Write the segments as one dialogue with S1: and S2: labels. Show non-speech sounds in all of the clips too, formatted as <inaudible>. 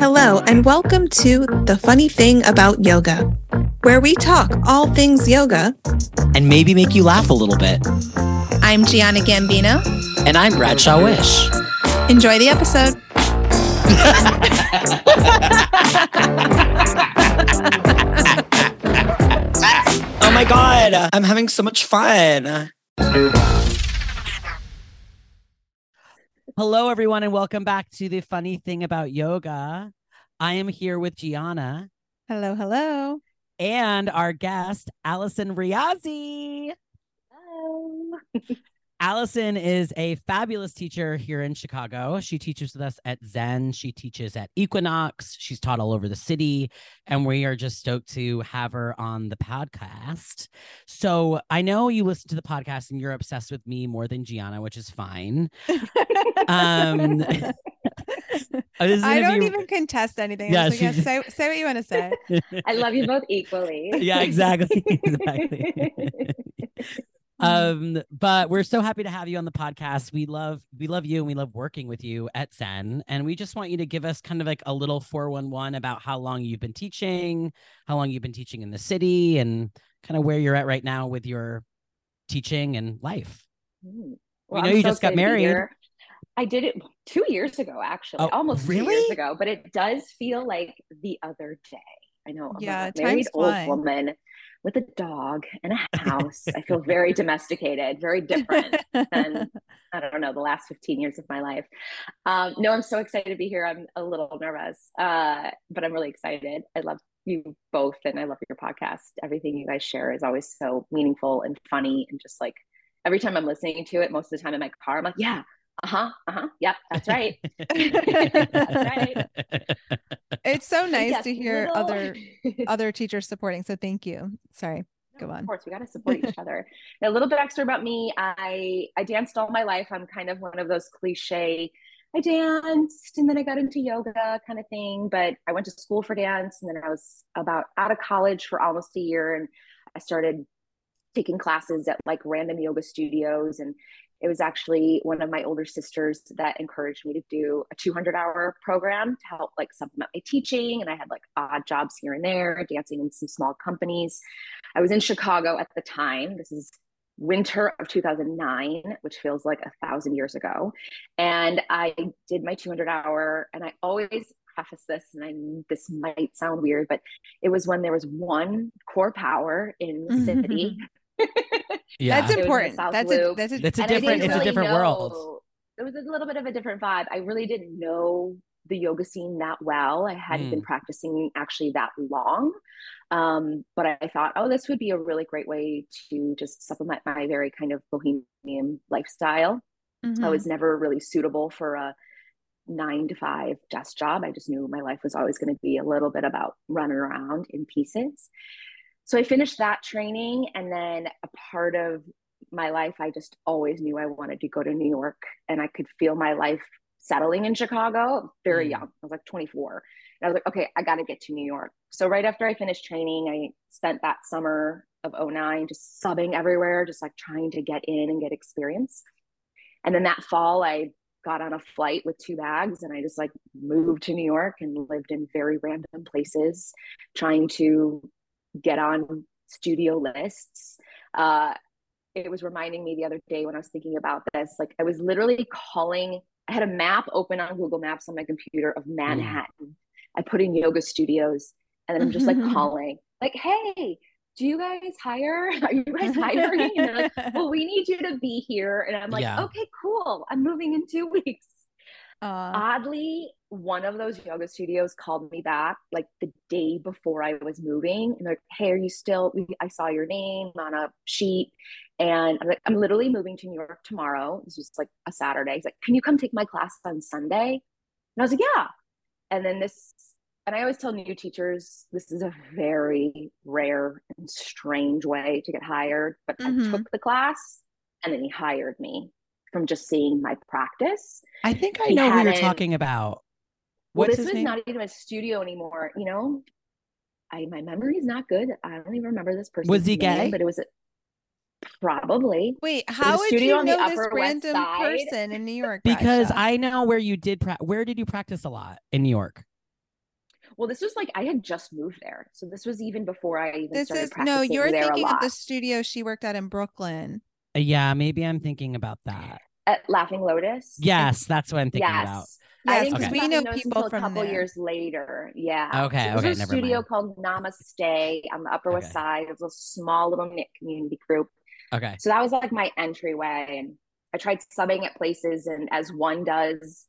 S1: Hello, and welcome to The Funny Thing About Yoga, where we talk all things yoga.
S2: and maybe make you laugh a little bit.
S1: I'm Giana Gambino.
S2: And I'm Bradshaw Wish.
S1: Enjoy the episode. <laughs>
S2: Oh my God, I'm having so much fun. Hello, everyone, and welcome back to the funny thing about yoga. I am here with Giana
S1: Hello, hello.
S2: and our guest, Alison Riazi. <laughs> Alison is a fabulous teacher here in Chicago. She teaches with us at Zen. She teaches at Equinox. She's taught all over the city. And we are just stoked to have her on the podcast. So I know you listen to the podcast and you're obsessed with me more than Giana, which is fine. Um, <laughs> <laughs>
S3: I don't
S2: be-
S3: even contest anything.
S2: Yeah,
S3: Yeah, yeah,
S2: she-
S3: say, say what you want to say.
S4: I love you both equally. <laughs>
S2: yeah, exactly. exactly. Um but we're so happy to have you on the podcast we love we love you and we love working with you at zen and we just want you to give us kind of like a little 411 about how long you've been teaching how long you've been teaching in the city and kind of where you're at right now with your teaching and life
S4: Mm.
S2: We know you just got
S4: excited to be
S2: married.
S4: I did it two years ago, actually,
S2: Oh,
S4: almost two years ago. But it does feel like the other day. I know. I'm
S3: Yeah,
S4: a married old woman with a dog and a house. I feel <laughs> very domesticated, very different than <laughs> I don't know the last 15 years of my life. Um, no, I'm so excited to be here. I'm a little nervous, uh, but I'm really excited. I love you both, and I love your podcast. Everything you guys share is always so meaningful and funny, and just like every time I'm listening to it, most of the time in my car, I'm like, yeah, uh huh, uh huh, yep, that's right. <laughs> That's right.
S3: It's so <laughs> nice
S4: Yes,
S3: to hear
S4: little- <laughs>
S3: other other teachers supporting. So thank you. Sorry. Go on.
S4: Of course, we got to support each <laughs> other. A little bit extra about me. I I danced all my life. I'm kind of one of those cliche. I danced and then I got into yoga kind of thing. But I went to school for dance and then I was about out of college for almost a year and I started taking classes at like random yoga studios and it was actually one of my older sisters that encouraged me to do a 200 hour program to help like supplement my teaching and i had like odd jobs here and there dancing in some small companies. I was in chicago at the time. This is winter of 2009 which feels like a thousand years ago. And i did my 200 hour and i always preface this and i this might sound weird but it was when there was one CorePower in the city mm-hmm. <laughs>
S2: yeah
S3: That's
S4: It was in the
S3: important. That's a that's a
S2: That's a different
S4: didn't
S2: it's a
S4: really
S2: different world
S4: know- It was a little bit of a different vibe. I really didn't know the yoga scene that well. I hadn't
S2: Mm.
S4: been practicing actually that long. Um, but I thought, oh, this would be a really great way to just supplement my very kind of bohemian lifestyle. I
S3: Mhm.
S4: was never really suitable for a nine to five desk job. I just knew my life was always going to be a little bit about running around in pieces. So I finished that training. And then a part of my life, I just always knew I wanted to go to New York and I could feel my life settling in Chicago very
S2: Mm.
S4: young. I was like 24. And I was like, okay, I got to get to New York. So right after I finished training, I spent that summer of 09 just subbing everywhere, just like trying to get in and get experience. And then that fall, I got on a flight with two bags and I just like moved to New York and lived in very random places, trying to get on studio lists. Uh, it was reminding me the other day when I was thinking about this, like I was literally calling, I had a map open on Google Maps on my computer of Manhattan. I put in yoga studios and then I'm just like <laughs> calling, like, hey, do you guys hire? <laughs> Are you guys hiring? And they're like, <laughs> well, we need you to be here. And I'm like,
S2: Yeah.
S4: okay, cool. I'm moving in two weeks.
S3: Uh,
S4: Oddly, one of those yoga studios called me back like the day before I was moving. And they're like, hey, are you still? we- I saw your name on a sheet. And I'm like, I'm literally moving to New York tomorrow. This was like a Saturday. He's like, can you come take my class on Sunday? And I was like, yeah. And then this, and I always tell new teachers, this is a very rare and strange way to get hired. But
S3: Mhm.
S4: I took the class and then he hired me from just seeing my practice.
S2: i think i
S4: He
S2: know who you're talking about
S4: Well, this
S2: his
S4: was
S2: name
S4: not even a studio anymore. You know, I my memory is not good. I don't even remember this person.
S2: Was he gay?
S4: But it was. A, Probably.
S3: Wait, how would you know this random person in New York?
S2: because
S3: Bradshaw?
S2: I know where you did. Pra- where did you practice a lot in New York?
S4: Well, this was like I had just moved there, so this was even before I even
S3: this
S4: started
S3: is no,
S4: practicing
S3: you're
S4: there
S3: thinking
S4: a
S3: of
S4: lot.
S3: the studio she worked at in Brooklyn.
S2: Uh, Yeah, maybe I'm thinking about that.
S4: at Laughing Lotus.
S2: Yes, that's what I'm thinking
S4: yes.
S2: about.
S4: I
S3: Yes,
S4: didn't
S2: because
S4: get
S2: we
S4: to
S3: know people from
S4: a couple
S3: there.
S4: years later. Yeah.
S2: Okay,
S4: So it was
S2: okay,
S4: a studio
S2: mind.
S4: called Namaste on the Upper West Side. It was a small little knit community group.
S2: Okay.
S4: So that was like my entryway, and I tried subbing at places, and as one does,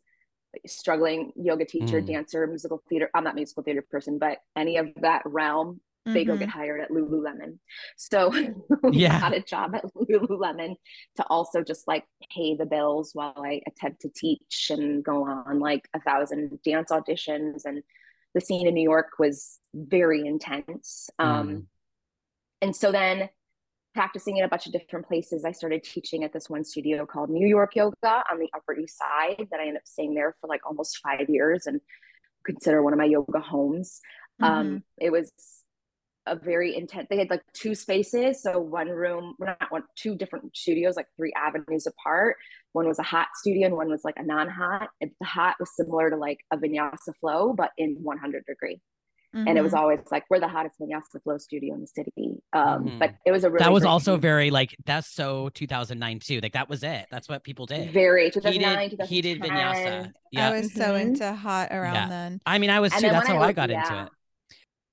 S4: struggling yoga teacher,
S2: Mm.
S4: dancer, musical theater. I'm not musical theater person, but any of that realm, they go
S3: Mhm.
S4: get hired at Lululemon. So <laughs>
S2: Yeah.
S4: got a job at Lululemon to also just like pay the bills while I attempt to teach and go on like a thousand dance auditions. And the scene in New York was very intense. Um,
S2: Mm.
S4: And so then practicing in a bunch of different places, I started teaching at this one studio called New York Yoga on the Upper East Side that I ended up staying there for like almost five years and consider one of my yoga homes. Um, it was a very intense. They had like two spaces, so one room, well, not one, two different studios, like three avenues apart. One was a hot studio, and one was like a non-hot. And the hot was similar to like a vinyasa flow, but in 100 degree. And it was
S3: Mhm.
S4: always like we're the hottest vinyasa flow studio in the city. Um,
S2: Mhm.
S4: But it was a really
S2: that was also
S4: team.
S2: very like that's so 2009 too. Like that was it. That's what people did.
S4: very
S2: He
S4: 2009,
S2: did. He did
S4: 2010.
S2: vinyasa.
S3: I was so
S4: Mhm.
S3: into hot around
S2: Yeah.
S3: then.
S2: I mean, I was
S4: And
S2: too.
S4: then
S2: That's how
S4: I
S2: I got
S4: yeah.
S2: into it.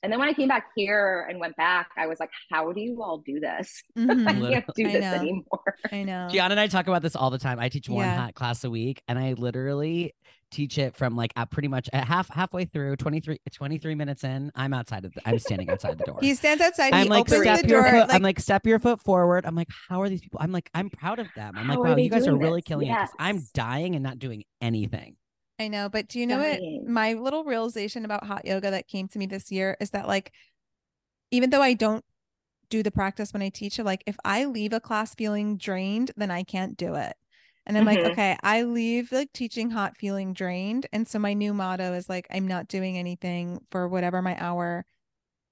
S4: And then when I came back here and went back, I was like, how do you all do this? <laughs> I
S3: Mhm.
S4: can't do
S3: I
S4: this
S3: know.
S4: anymore.
S3: I know.
S2: Giana and I talk about this all the time. I teach one
S3: Yeah.
S2: hot class a week, and I literally teach it from like at pretty much at half halfway through 23, 23 minutes in. I'm outside of the, I'm standing outside the door.
S3: He stands outside.
S2: I'm
S3: he
S2: like
S3: opens
S2: step
S3: the
S2: your
S3: door.
S2: foot.
S3: like,
S2: I'm like step your foot forward. I'm like, how are these people? I'm like, I'm proud of them. I'm like,
S4: How are
S2: wow, you guys are
S4: doing
S2: really
S4: this?
S2: killing it. 'cause I'm dying and not doing anything.
S3: I know, but do you know what? My little realization about hot yoga that came to me this year is that like, even though I don't do the practice when I teach it, like if I leave a class feeling drained, then I can't do it. And I'm like,
S4: Mhm.
S3: okay, I leave like teaching hot feeling drained. And so my new motto is like, I'm not doing anything for whatever my hour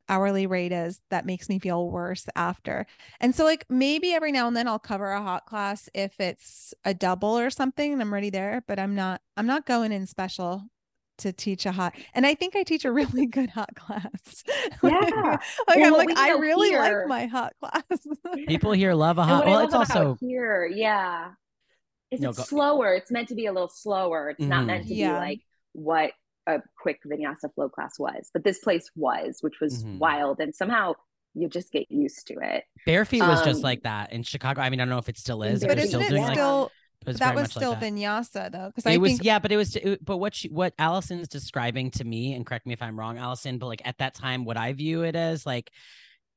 S3: hourly rate is that makes me feel worse after. And so like maybe every now and then I'll cover a hot class if it's a double or something and I'm ready there, but I'm not I'm not going in special to teach a hot. And I think I teach a <laughs> really good hot class. <laughs>
S4: Yeah.
S3: like
S4: Well,
S3: I'm like I really
S4: here-
S3: like my hot class. <laughs>
S2: People here love a hot.
S4: what
S2: Well, it's also
S4: here, yeah, is
S2: No,
S4: it's
S2: go-
S4: slower. It's meant to be a little slower. It's
S2: Mhm.
S4: not meant to
S3: Yeah.
S4: be like what a quick vinyasa flow class was, but this place was, which was
S2: Mhm.
S4: wild, and somehow you just get used to it.
S2: bare feet was just
S4: Um,
S2: like that in Chicago. I mean, I don't know if it still is.
S3: But
S2: they're
S3: isn't
S2: still
S3: it
S2: doing
S4: yeah.
S2: like
S3: still
S2: was
S3: that was
S2: much like
S3: still
S2: that.
S3: vinyasa though? Because
S2: it
S3: I
S2: was
S3: think
S2: yeah but it was it- but what she what alison's describing to me and correct me if i'm wrong alison but like at that time what i view it as like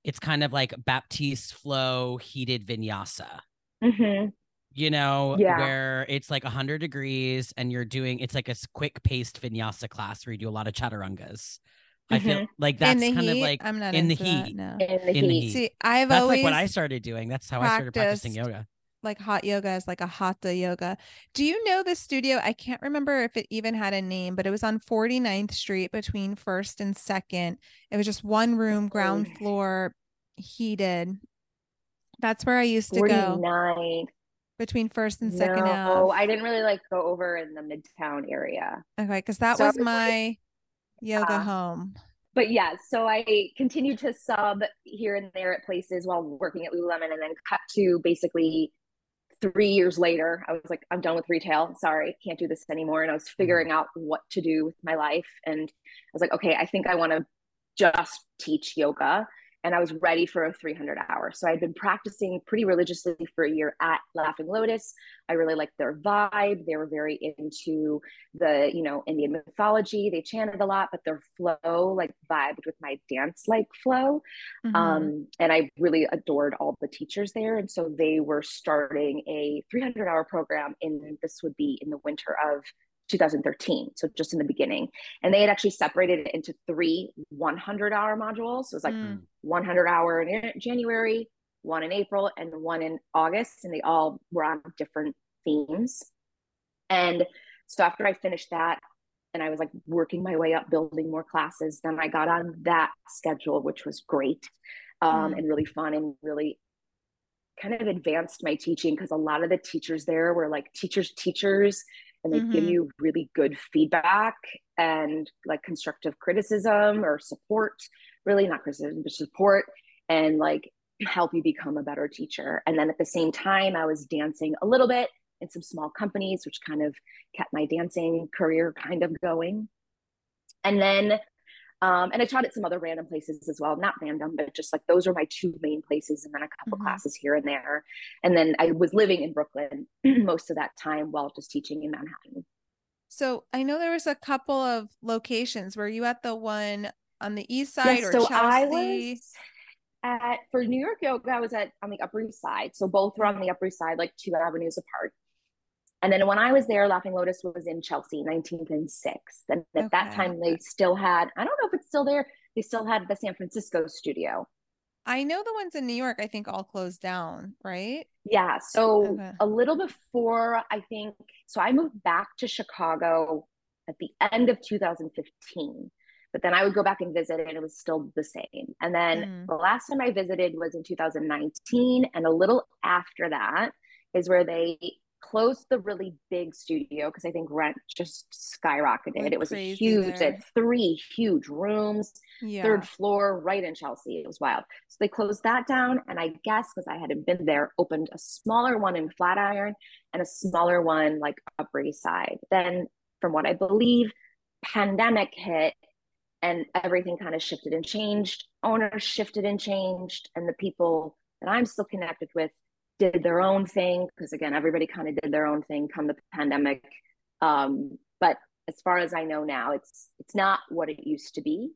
S2: it's kind of like baptiste flow heated vinyasa
S4: Mm-hmm.
S2: You know
S4: Yeah.
S2: where it's like 100 degrees and you're doing it's like a quick paced vinyasa class where you do a lot of chaturangas i feel like
S3: Mm-hmm.
S2: that's kind
S3: heat,
S2: of like
S3: I'm not
S2: in the
S3: into that,
S2: heat.
S3: no.
S4: In the
S2: In the
S4: heat.
S2: heat.
S3: See, I've
S2: that's
S3: always
S2: like what i started doing that's how i started practicing yoga
S3: like hot yoga is like a hatha yoga. Do you know the studio? I can't remember if it even had a name, but it was on 49th Street between first and second. It was just one room, ground floor, heated. That's where I used to go
S4: 49.
S3: Between first and second
S4: No,
S3: Ave.
S4: I didn't really like go over in the Midtown area.
S3: Okay, because that
S4: So
S3: was
S4: was like-
S3: my yoga
S4: Uh,
S3: home.
S4: But yeah, so I continued to sub here and there at places while working at Lululemon, and then cut to basically three years later. I was like, I'm done with retail. Sorry, can't do this anymore. And I was figuring out what to do with my life, and I was like, okay, I think I want to just teach yoga. And I was ready for a 300 hour. So I'd been practicing pretty religiously for a year at Laughing Lotus. I really liked their vibe. They were very into the, you know, Indian mythology. They chanted a lot, but their flow like vibed with my dance like flow.
S3: Mhm.
S4: Um, and I really adored all the teachers there. And so they were starting a 300 hour program in this would be in the winter of 2013. So just in the beginning. And they had actually separated it into three 100 hour modules. So it was like
S3: Mm.
S4: 100 hour in January, one in April, and one in August. And they all were on different themes. And so after I finished that, and I was like working my way up, building more classes, then I got on that schedule, which was great um,
S3: Mm.
S4: and really fun and really kind of advanced my teaching because a lot of the teachers there were like teachers teachers and they mm-hmm. give you really good feedback and like constructive criticism or support really not criticism but support and like help you become a better teacher and then at the same time i was dancing a little bit in some small companies which kind of kept my dancing career kind of going and then um, and I taught at some other random places as well, not random, but just like those are my two main places, and then a couple mm-hmm. classes here and there. And then I was living in Brooklyn <clears throat> most of that time while just teaching in Manhattan.
S3: So I know there was a couple of locations. Were you at the one on the east side yes, or
S4: so
S3: Chelsea?
S4: I was at for New York Yoga. I was at on the Upper East Side, so both were on the Upper East Side, like two avenues apart. And then when I was there, Laughing Lotus was in Chelsea, 19th and 6th. And at okay. that time, they still had, I don't know if it's still there, they still had the San Francisco studio.
S3: I know the ones in New York, I think all closed down, right?
S4: Yeah. So okay. a little before, I think, so I moved back to Chicago at the end of 2015. But then I would go back and visit, and it was still the same. And then mm. the last time I visited was in 2019. And a little after that is where they closed the really big studio because I think rent just skyrocketed. it was a huge, three huge rooms, yeah. third floor, right in Chelsea. It was wild. So they closed that down, and I guess because I hadn't been there, opened a smaller one in Flatiron and a smaller one like Upper East Side. Then, from what I believe, pandemic hit, and everything kind of shifted and changed. Owners shifted and changed, and the people that I'm still connected with did their own thing because again everybody kind of did their own thing come the pandemic um, but as far as i know now it's it's not what it used to be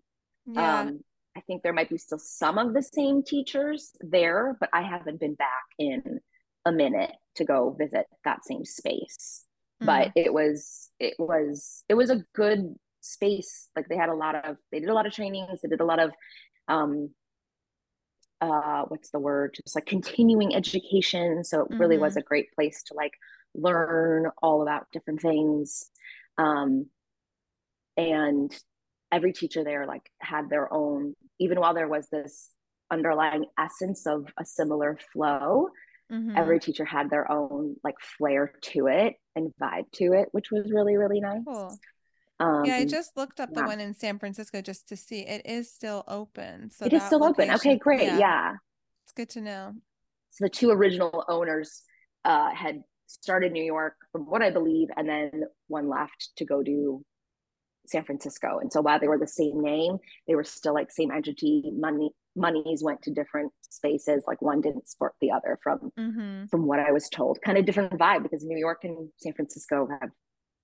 S4: yeah. um, i think there might be still some of the same teachers there but i haven't been back in a minute to go visit that same space mm-hmm. but it was it was it was a good space like they had a lot of they did a lot of trainings they did a lot of um uh what's the word just like continuing education so it really mm-hmm. was a great place to like learn all about different things um and every teacher there like had their own even while there was this underlying essence of a similar flow mm-hmm. every teacher had their own like flair to it and vibe to it which was really really nice cool.
S3: Um, yeah, I just looked up the one in San Francisco just to see. It is still open.
S4: So it is still location, open. Okay, great. Yeah. yeah.
S3: It's good to know.
S4: So the two original owners uh, had started New York, from what I believe, and then one left to go to San Francisco. And so while they were the same name, they were still like same entity. Money monies went to different spaces. Like one didn't support the other from mm-hmm. from what I was told. Kind of different vibe because New York and San Francisco have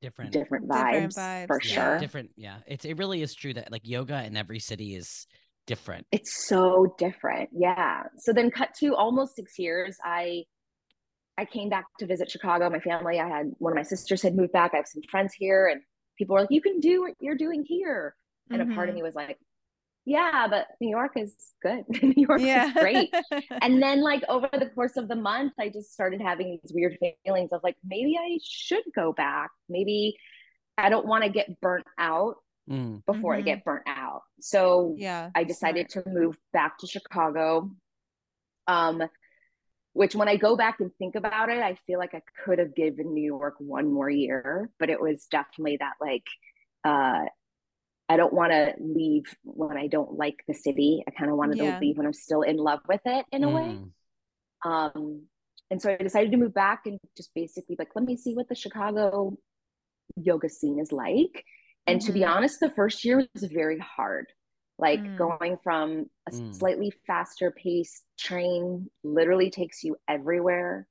S2: different
S4: different vibes, different vibes for yeah. sure
S2: different yeah it's it really is true that like yoga in every city is different
S4: it's so different yeah so then cut to almost six years i i came back to visit chicago my family i had one of my sisters had moved back i have some friends here and people were like you can do what you're doing here and mm-hmm. a part of mm-hmm. me was like yeah, but New York is good. <laughs> New York yeah. is great. <laughs> and then like over the course of the month, I just started having these weird feelings of like, maybe I should go back. Maybe I don't want to get burnt out mm. before mm-hmm. I get burnt out. So yeah, I decided smart. to move back to Chicago. Um, which when I go back and think about it, I feel like I could have given New York one more year, but it was definitely that like uh I don't want to leave when I don't like the city. I kind of wanted yeah. to leave when I'm still in love with it in a mm. way. Um, and so I decided to move back and just basically like, let me see what the Chicago yoga scene is like. And mm-hmm. to be mm-hmm. honest, the first year was very hard. Like mm. going from a mm. slightly faster pace train literally takes you everywhere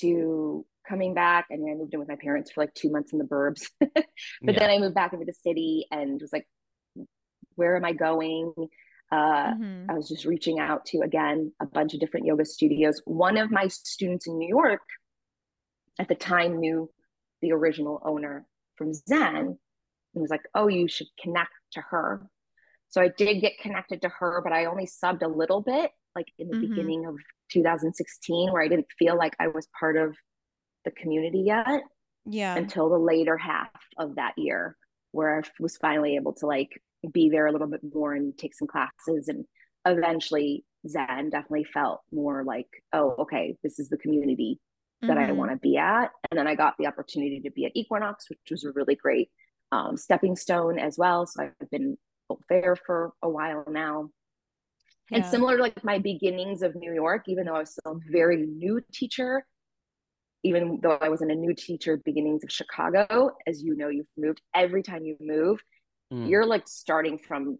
S4: to coming back and I moved in with my parents for like two months in the burbs. <laughs> but yeah. then I moved back into the city and was like, where am I going? Uh, mm-hmm. I was just reaching out to again a bunch of different yoga studios. One of my students in New York at the time knew the original owner from Zen and was like, oh, you should connect to her. So I did get connected to her, but I only subbed a little bit, like in the mm-hmm. beginning of 2016, where I didn't feel like I was part of the community yet.
S3: Yeah.
S4: Until the later half of that year, where I was finally able to like be there a little bit more and take some classes and eventually Zen definitely felt more like, oh, okay, this is the community that mm-hmm. I want to be at. And then I got the opportunity to be at Equinox, which was a really great um, stepping stone as well. So I've been there for a while now. Yeah. And similar to like my beginnings of New York, even though I was still a very new teacher, even though I wasn't a new teacher, beginnings of Chicago, as you know, you've moved every time you move, mm. you're like starting from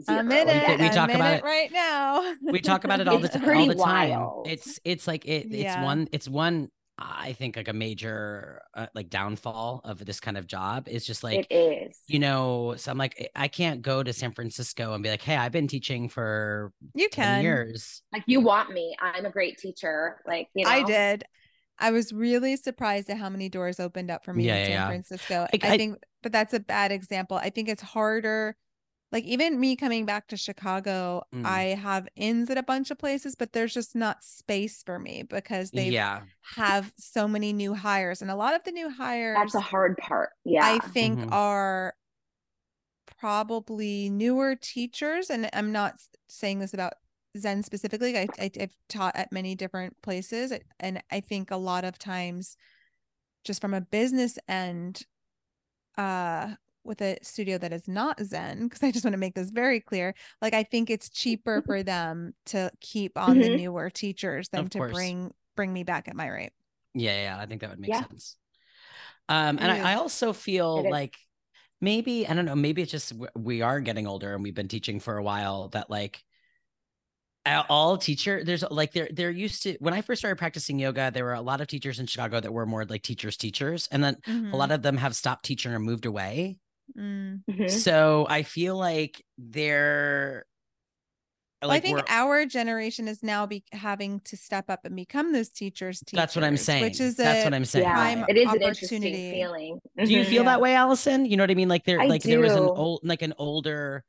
S3: Zero. A minute, we, we talk about it right now.
S2: we talk about it all <laughs> the, t- all the time. Wild. It's it's like it it's yeah. one it's one I think like a major uh, like downfall of this kind of job is just like
S4: it is.
S2: You know, so I'm like I can't go to San Francisco and be like, "Hey, I've been teaching for
S3: you can
S2: years."
S4: Like you want me? I'm a great teacher. Like you know,
S3: I did. I was really surprised at how many doors opened up for me yeah, in San yeah. Francisco. Like, I, I think, but that's a bad example. I think it's harder like even me coming back to Chicago, mm. I have ins at a bunch of places, but there's just not space for me because they yeah. have so many new hires. And a lot of the new hires
S4: That's a hard part. Yeah.
S3: I think mm-hmm. are probably newer teachers. And I'm not saying this about Zen specifically. I, I I've taught at many different places. And I think a lot of times just from a business end, uh with a studio that is not Zen, because I just want to make this very clear. Like I think it's cheaper <laughs> for them to keep on mm-hmm. the newer teachers than of to course. bring bring me back at my rate.
S2: Yeah, yeah, I think that would make yeah. sense. Um, and I, I, also feel like maybe I don't know, maybe it's just we are getting older and we've been teaching for a while that like all teacher there's like they're they're used to when i first started practicing yoga there were a lot of teachers in chicago that were more like teachers teachers and then mm-hmm. a lot of them have stopped teaching or moved away Mm. Mm-hmm. So I feel like they're.
S3: Like well, I think our generation is now be having to step up and become those teachers. teachers
S2: that's what I'm saying.
S3: Which is
S2: that's what I'm saying.
S4: Yeah, it is an interesting feeling.
S2: Mm-hmm. Do you feel yeah. that way, Alison? You know what I mean? Like there, like do. there was an old, like an older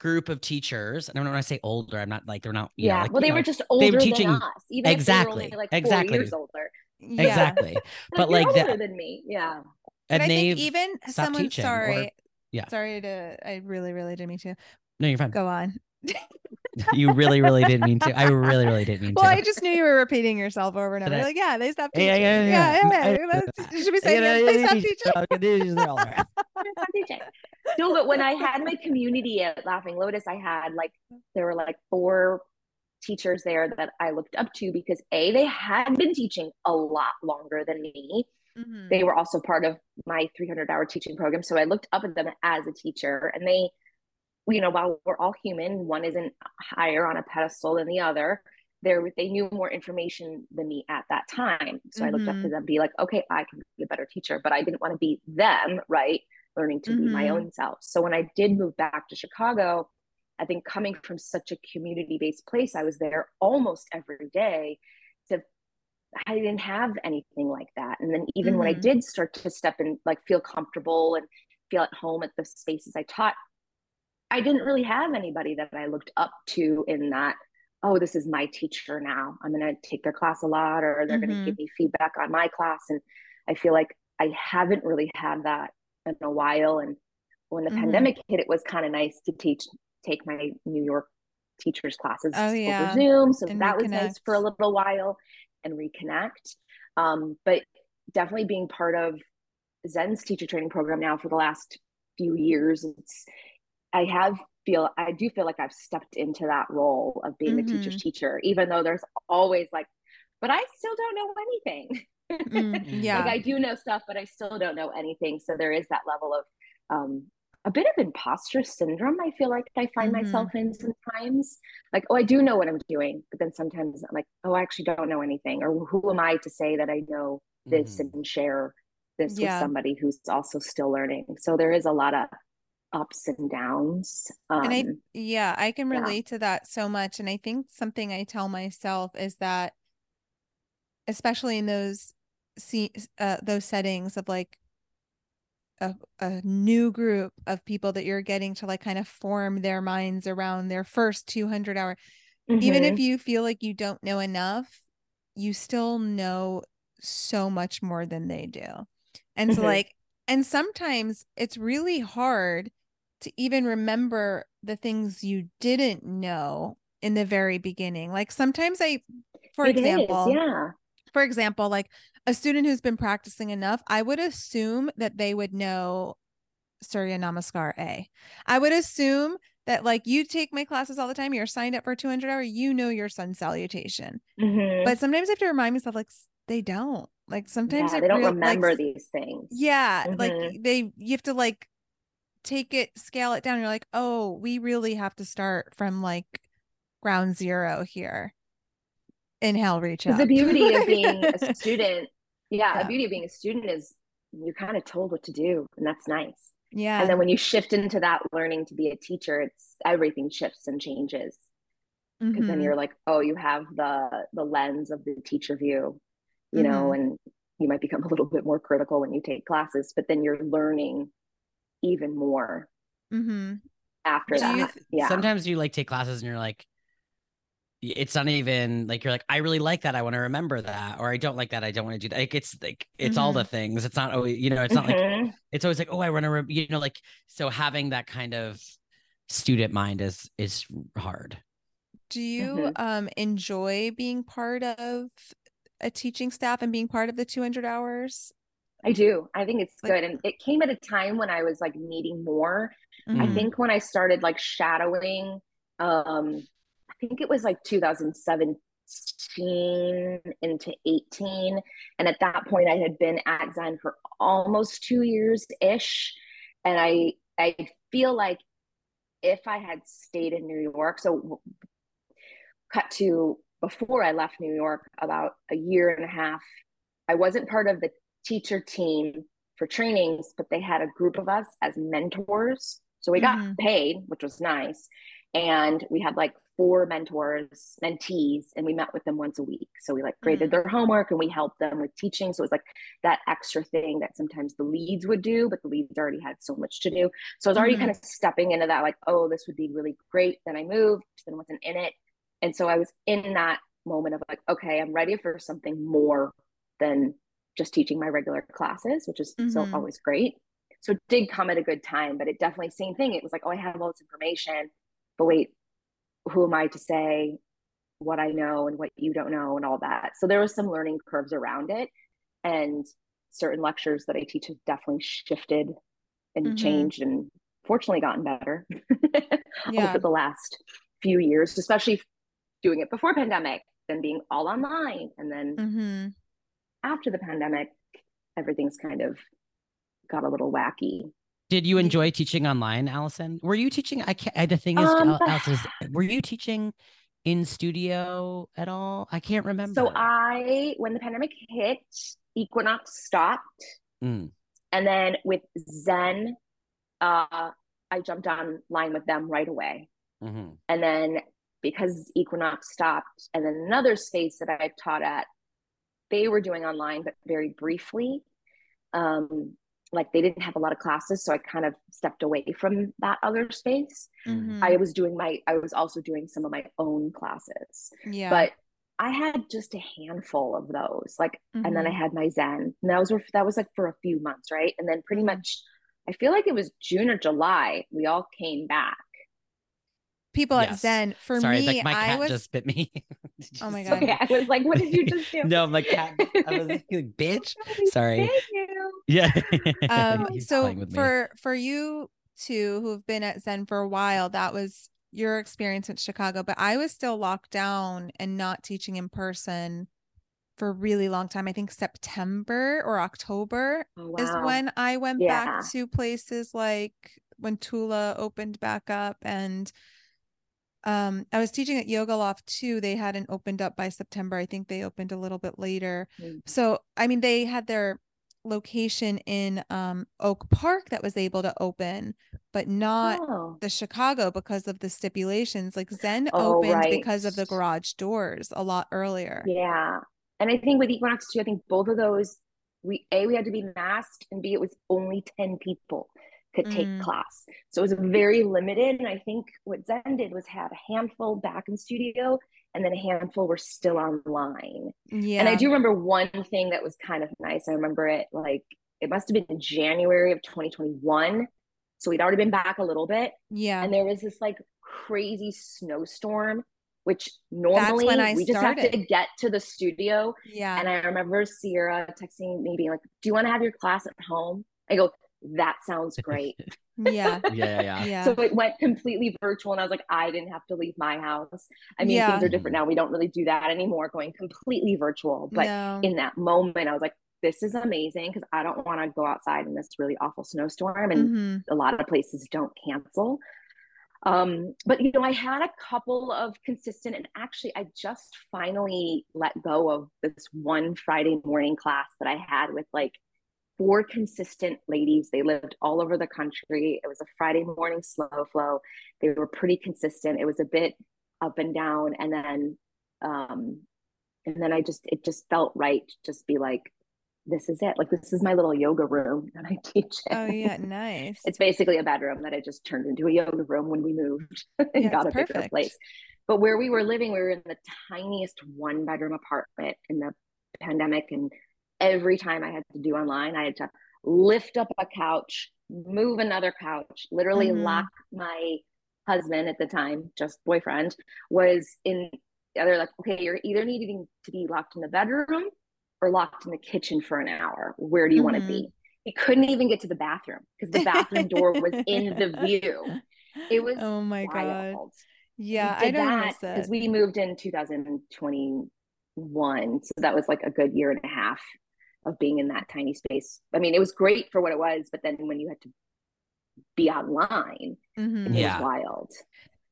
S2: group of teachers. And when I say older, I'm not like they're not.
S4: yeah.
S2: Know, like,
S4: well, they
S2: know,
S4: were just older they were teaching, than us. Even
S2: exactly.
S4: like
S2: exactly.
S4: years older.
S2: Yeah. Exactly.
S4: but like older that, than me. Yeah.
S3: And, and I think even someone sorry,
S2: or, yeah.
S3: Sorry to I really, really didn't mean to.
S2: No, you're fine.
S3: Go on.
S2: You really, really didn't mean to. I really, really didn't mean
S3: well,
S2: to.
S3: Well, I just knew you were repeating yourself over and over. Like, yeah, they stopped teaching. Yeah, yeah, yeah. yeah, yeah, <laughs> yeah. You should be saying yeah, they stopped teaching. <laughs>
S4: stop teaching. No, but when I had my community at Laughing Lotus, I had like there were like four teachers there that I looked up to because a they had been teaching a lot longer than me Mm-hmm. They were also part of my 300 hour teaching program. So I looked up at them as a teacher and they, you know, while we're all human, one isn't higher on a pedestal than the other. There, they knew more information than me at that time. So mm-hmm. I looked up to mm-hmm. them, be like, okay, I can be a better teacher, but I didn't want to be them, right? Learning to mm-hmm. be my mm-hmm. own self. So when I did move back to Chicago, I think coming from such a community based place, I was there almost every day to I didn't have anything like that. And then even mm-hmm. when I mm-hmm. did start to step in, like feel comfortable and feel at home at the spaces I taught, I didn't really have anybody that I looked up to in that, oh, this is my teacher now. I'm going to take their class a lot or they're mm-hmm. going to give me feedback on my class. And I feel like I haven't really had that in a while. And when the mm-hmm. pandemic hit, it was kind of nice to teach, take my New York teachers classes
S3: oh, yeah.
S4: over Zoom. So and that reconnect. was nice for a little while and reconnect. Um, but definitely being part of Zen's teacher training program now for the last few years, it's I have feel I do feel like I've stepped into that role of being mm-hmm. the teacher's teacher, even though there's always like, but I still don't know anything.
S3: Mm, <laughs> yeah.
S4: like I do know stuff, but I still don't know anything. So there is that level of um, a bit of imposter syndrome i feel like i find mm-hmm. myself in sometimes like oh i do know what i'm doing but then sometimes i'm like oh i actually don't know anything or who am i to say that i know this mm-hmm. and share this yeah. with somebody who's also still learning so there is a lot of ups and downs um,
S3: and i um, yeah i can relate yeah. to that so much and i think something i tell myself is that especially in those see uh, those settings of like a, a new group of people that you're getting to like kind of form their minds around their first 200 hour mm-hmm. even if mm-hmm. you feel like you don't know enough you still know so much more than they do and mm-hmm. so like and sometimes it's really hard to even remember the things you didn't know in the very beginning. Like sometimes I, for
S4: It is,
S3: example,
S4: yeah.
S3: for example, like a student who's been practicing enough, I would assume that they would know Surya Namaskar A. I would assume that like you take my classes all the time, you're signed up for 200 hour, you know your sun salutation.
S4: Mhm.
S3: But sometimes I have to remind myself like they don't. Like sometimes
S4: yeah, they don't
S3: real-
S4: remember
S3: s-
S4: these things.
S3: Yeah, like
S4: Mhm.
S3: they you have to like take it, scale it down. You're like, oh, we really have to start from like ground zero here. Inhale, reach up.
S4: the beauty of <laughs> being a student, yeah,
S3: Yeah.
S4: the beauty of being a student is you're kind of told what to do, and that's nice.
S3: yeah.
S4: And then when you shift into that learning to be a teacher, it's everything shifts and changes. Because then
S3: Mhm.
S4: you're like, oh, you have the the lens of the teacher view, you know,
S3: Mm-hmm.
S4: and you might become a little bit more critical when you take classes, but then you're learning even more
S3: Mhm.
S4: after
S3: Do you
S4: that.
S3: th-
S4: yeah.
S2: Sometimes you like take classes and you're like, it's not even like you're like, I really like that. I want to remember that. Or I don't like that. I don't want to do that. Like it's like it's all the things. It's not always, you know, it's not like
S4: Mhm.
S2: it's always like, oh, I want to, you know, like so having that kind of student mind is is hard.
S3: Do you
S4: Mhm.
S3: um enjoy being part of a teaching staff and being part of the 200 hours?
S4: I do. I think it's
S3: Like-
S4: good. And it came at a time when I was like needing more. I
S3: Mhm.
S4: think when I started like shadowing, um, I think it was like 2017 into 18. And at that point I had been at Zen for almost two years ish. And I I feel like if I had stayed in New York, so cut to before I left New York, about a year and a half, I wasn't part of the teacher team for trainings, but they had a group of us as mentors. So we got
S3: Mhm.
S4: paid, which was nice. And we had like four mentors, mentees, and we met with them once a week. So we like graded their homework and we helped them with teaching. So it was like that extra thing that sometimes the leads would do, but the leads already had so much to do. So I was already
S3: Mhm.
S4: kind of stepping into that, like, oh, this would be really great. Then I moved, then wasn't in it. And so I was in that moment of like, okay, I'm ready for something more than just teaching my regular classes, which is
S3: Mhm.
S4: still always great. So it did come at a good time, but it definitely same thing. It was like, oh, I have all this information, but wait, who am I to say what I know and what you don't know and all that? So there was some learning curves around it, and certain lectures that I teach have definitely shifted and
S3: Mhm.
S4: changed, and fortunately gotten better <laughs>
S3: Yeah.
S4: over the last few years, especially doing it before pandemic, then being all online, and then
S3: Mhm.
S4: After the pandemic, everything's kind of got a little wacky.
S2: Did you enjoy teaching online, Alison? Were you teaching? I can't. I, the thing is,
S4: Um,
S2: Al- Alison, is, were you teaching in studio at all? I can't remember.
S4: So I, when the pandemic hit, Equinox stopped,
S2: Mm,
S4: and then with Zen, uh, I jumped online with them right away.
S2: mhm.
S4: And then because Equinox stopped, and then another space that I taught at, they were doing online, but very briefly. Um, like they didn't have a lot of classes, so I kind of stepped away from that other space.
S3: Mhm.
S4: I was doing my, I was also doing some of my own classes,
S3: yeah.
S4: but I had just a handful of those. Like, and then I
S3: Mhm.
S4: had my Zen, and that was that was like for a few months, right? And then pretty
S3: Mhm.
S4: much, I feel like it was June or July, we all came back.
S3: People at Zen for
S2: Sorry,
S3: me,
S2: like my
S3: I
S2: cat
S3: was
S2: just bit me. <laughs>
S3: Oh my God.
S4: Okay, I was like, what did you just do? <laughs>
S2: no, my cat. I was <laughs> like, bitch. Sorry.
S4: Thank you.
S2: Yeah.
S3: um so
S2: playing me.
S3: for for you two who've been at zen for a while that was your experience in chicago but i was still locked down and not teaching in person for a really long time i think september or october
S4: Oh,
S3: is when i went
S4: Yeah.
S3: back to places like when tula opened back up and um i was teaching at yoga loft too they hadn't opened up by september i think they opened a little bit later
S4: Mm.
S3: so i mean they had their location in um oak park that was able to open but not
S4: Oh.
S3: the chicago because of the stipulations like zen
S4: Oh,
S3: opened because of the garage doors a lot earlier
S4: Yeah. And I think with Equinox too, I think both of those, we A, we had to be masked, and B, it was only 10 people could take
S3: Mm.
S4: class. So it was very limited. And I think what Zen did was have a handful back in studio and then a handful were still online.
S3: yeah
S4: And I do remember one thing that was kind of nice. I remember it like it must have been in January of 2021. So we'd already been back a little bit.
S3: yeah
S4: And there was this like crazy snowstorm which normally we just have to get to the studio.
S3: Yeah.
S4: And I remember Sierra texting me being like, Do you want to have your class at home? I go, That sounds great. <laughs>
S3: yeah. <laughs>
S2: Yeah, yeah, yeah.
S3: Yeah.
S4: So it went completely virtual. And I was like, I didn't have to leave my house. I mean,
S3: Yeah.
S4: things are different now. We don't really do that anymore, going completely virtual. But
S3: no.
S4: in that moment, I was like, this is amazing because I don't want to go outside in this really awful snowstorm. And
S3: Mhm.
S4: a lot of places don't cancel. Um, but you know, I had a couple of consistent, and actually, I just finally let go of this one Friday morning class that I had with like four consistent ladies. They lived all over the country. It was a Friday morning slow flow. They were pretty consistent. It was a bit up and down, and then, um, and then I just it just felt right to just be like, this is it. Like this is my little yoga room that I <laughs> teach in.
S3: Oh yeah, nice.
S4: It's basically a bedroom that I just turned into a yoga room when we moved <laughs> and
S3: Yeah,
S4: got a
S3: it's
S4: bigger place. But where we were living, we were in the tiniest one bedroom apartment in the pandemic. And every time I had to do online, I had to lift up a couch, move another couch, literally
S3: Mhm.
S4: lock my husband at the time, just boyfriend, was in they're like, okay, you're either needing to be locked in the bedroom or locked in the kitchen for an hour. Where do you want to be? He couldn't even get to the bathroom because the bathroom door was in the view. <laughs> It was
S3: Oh my god. Yeah, I don't
S4: that because we moved in 2021. So that was like a good year and a half of being in that tiny space. I mean, it was great for what it was, but then when you had to be online,
S3: Mhm.
S4: it
S2: Yeah.
S4: was wild.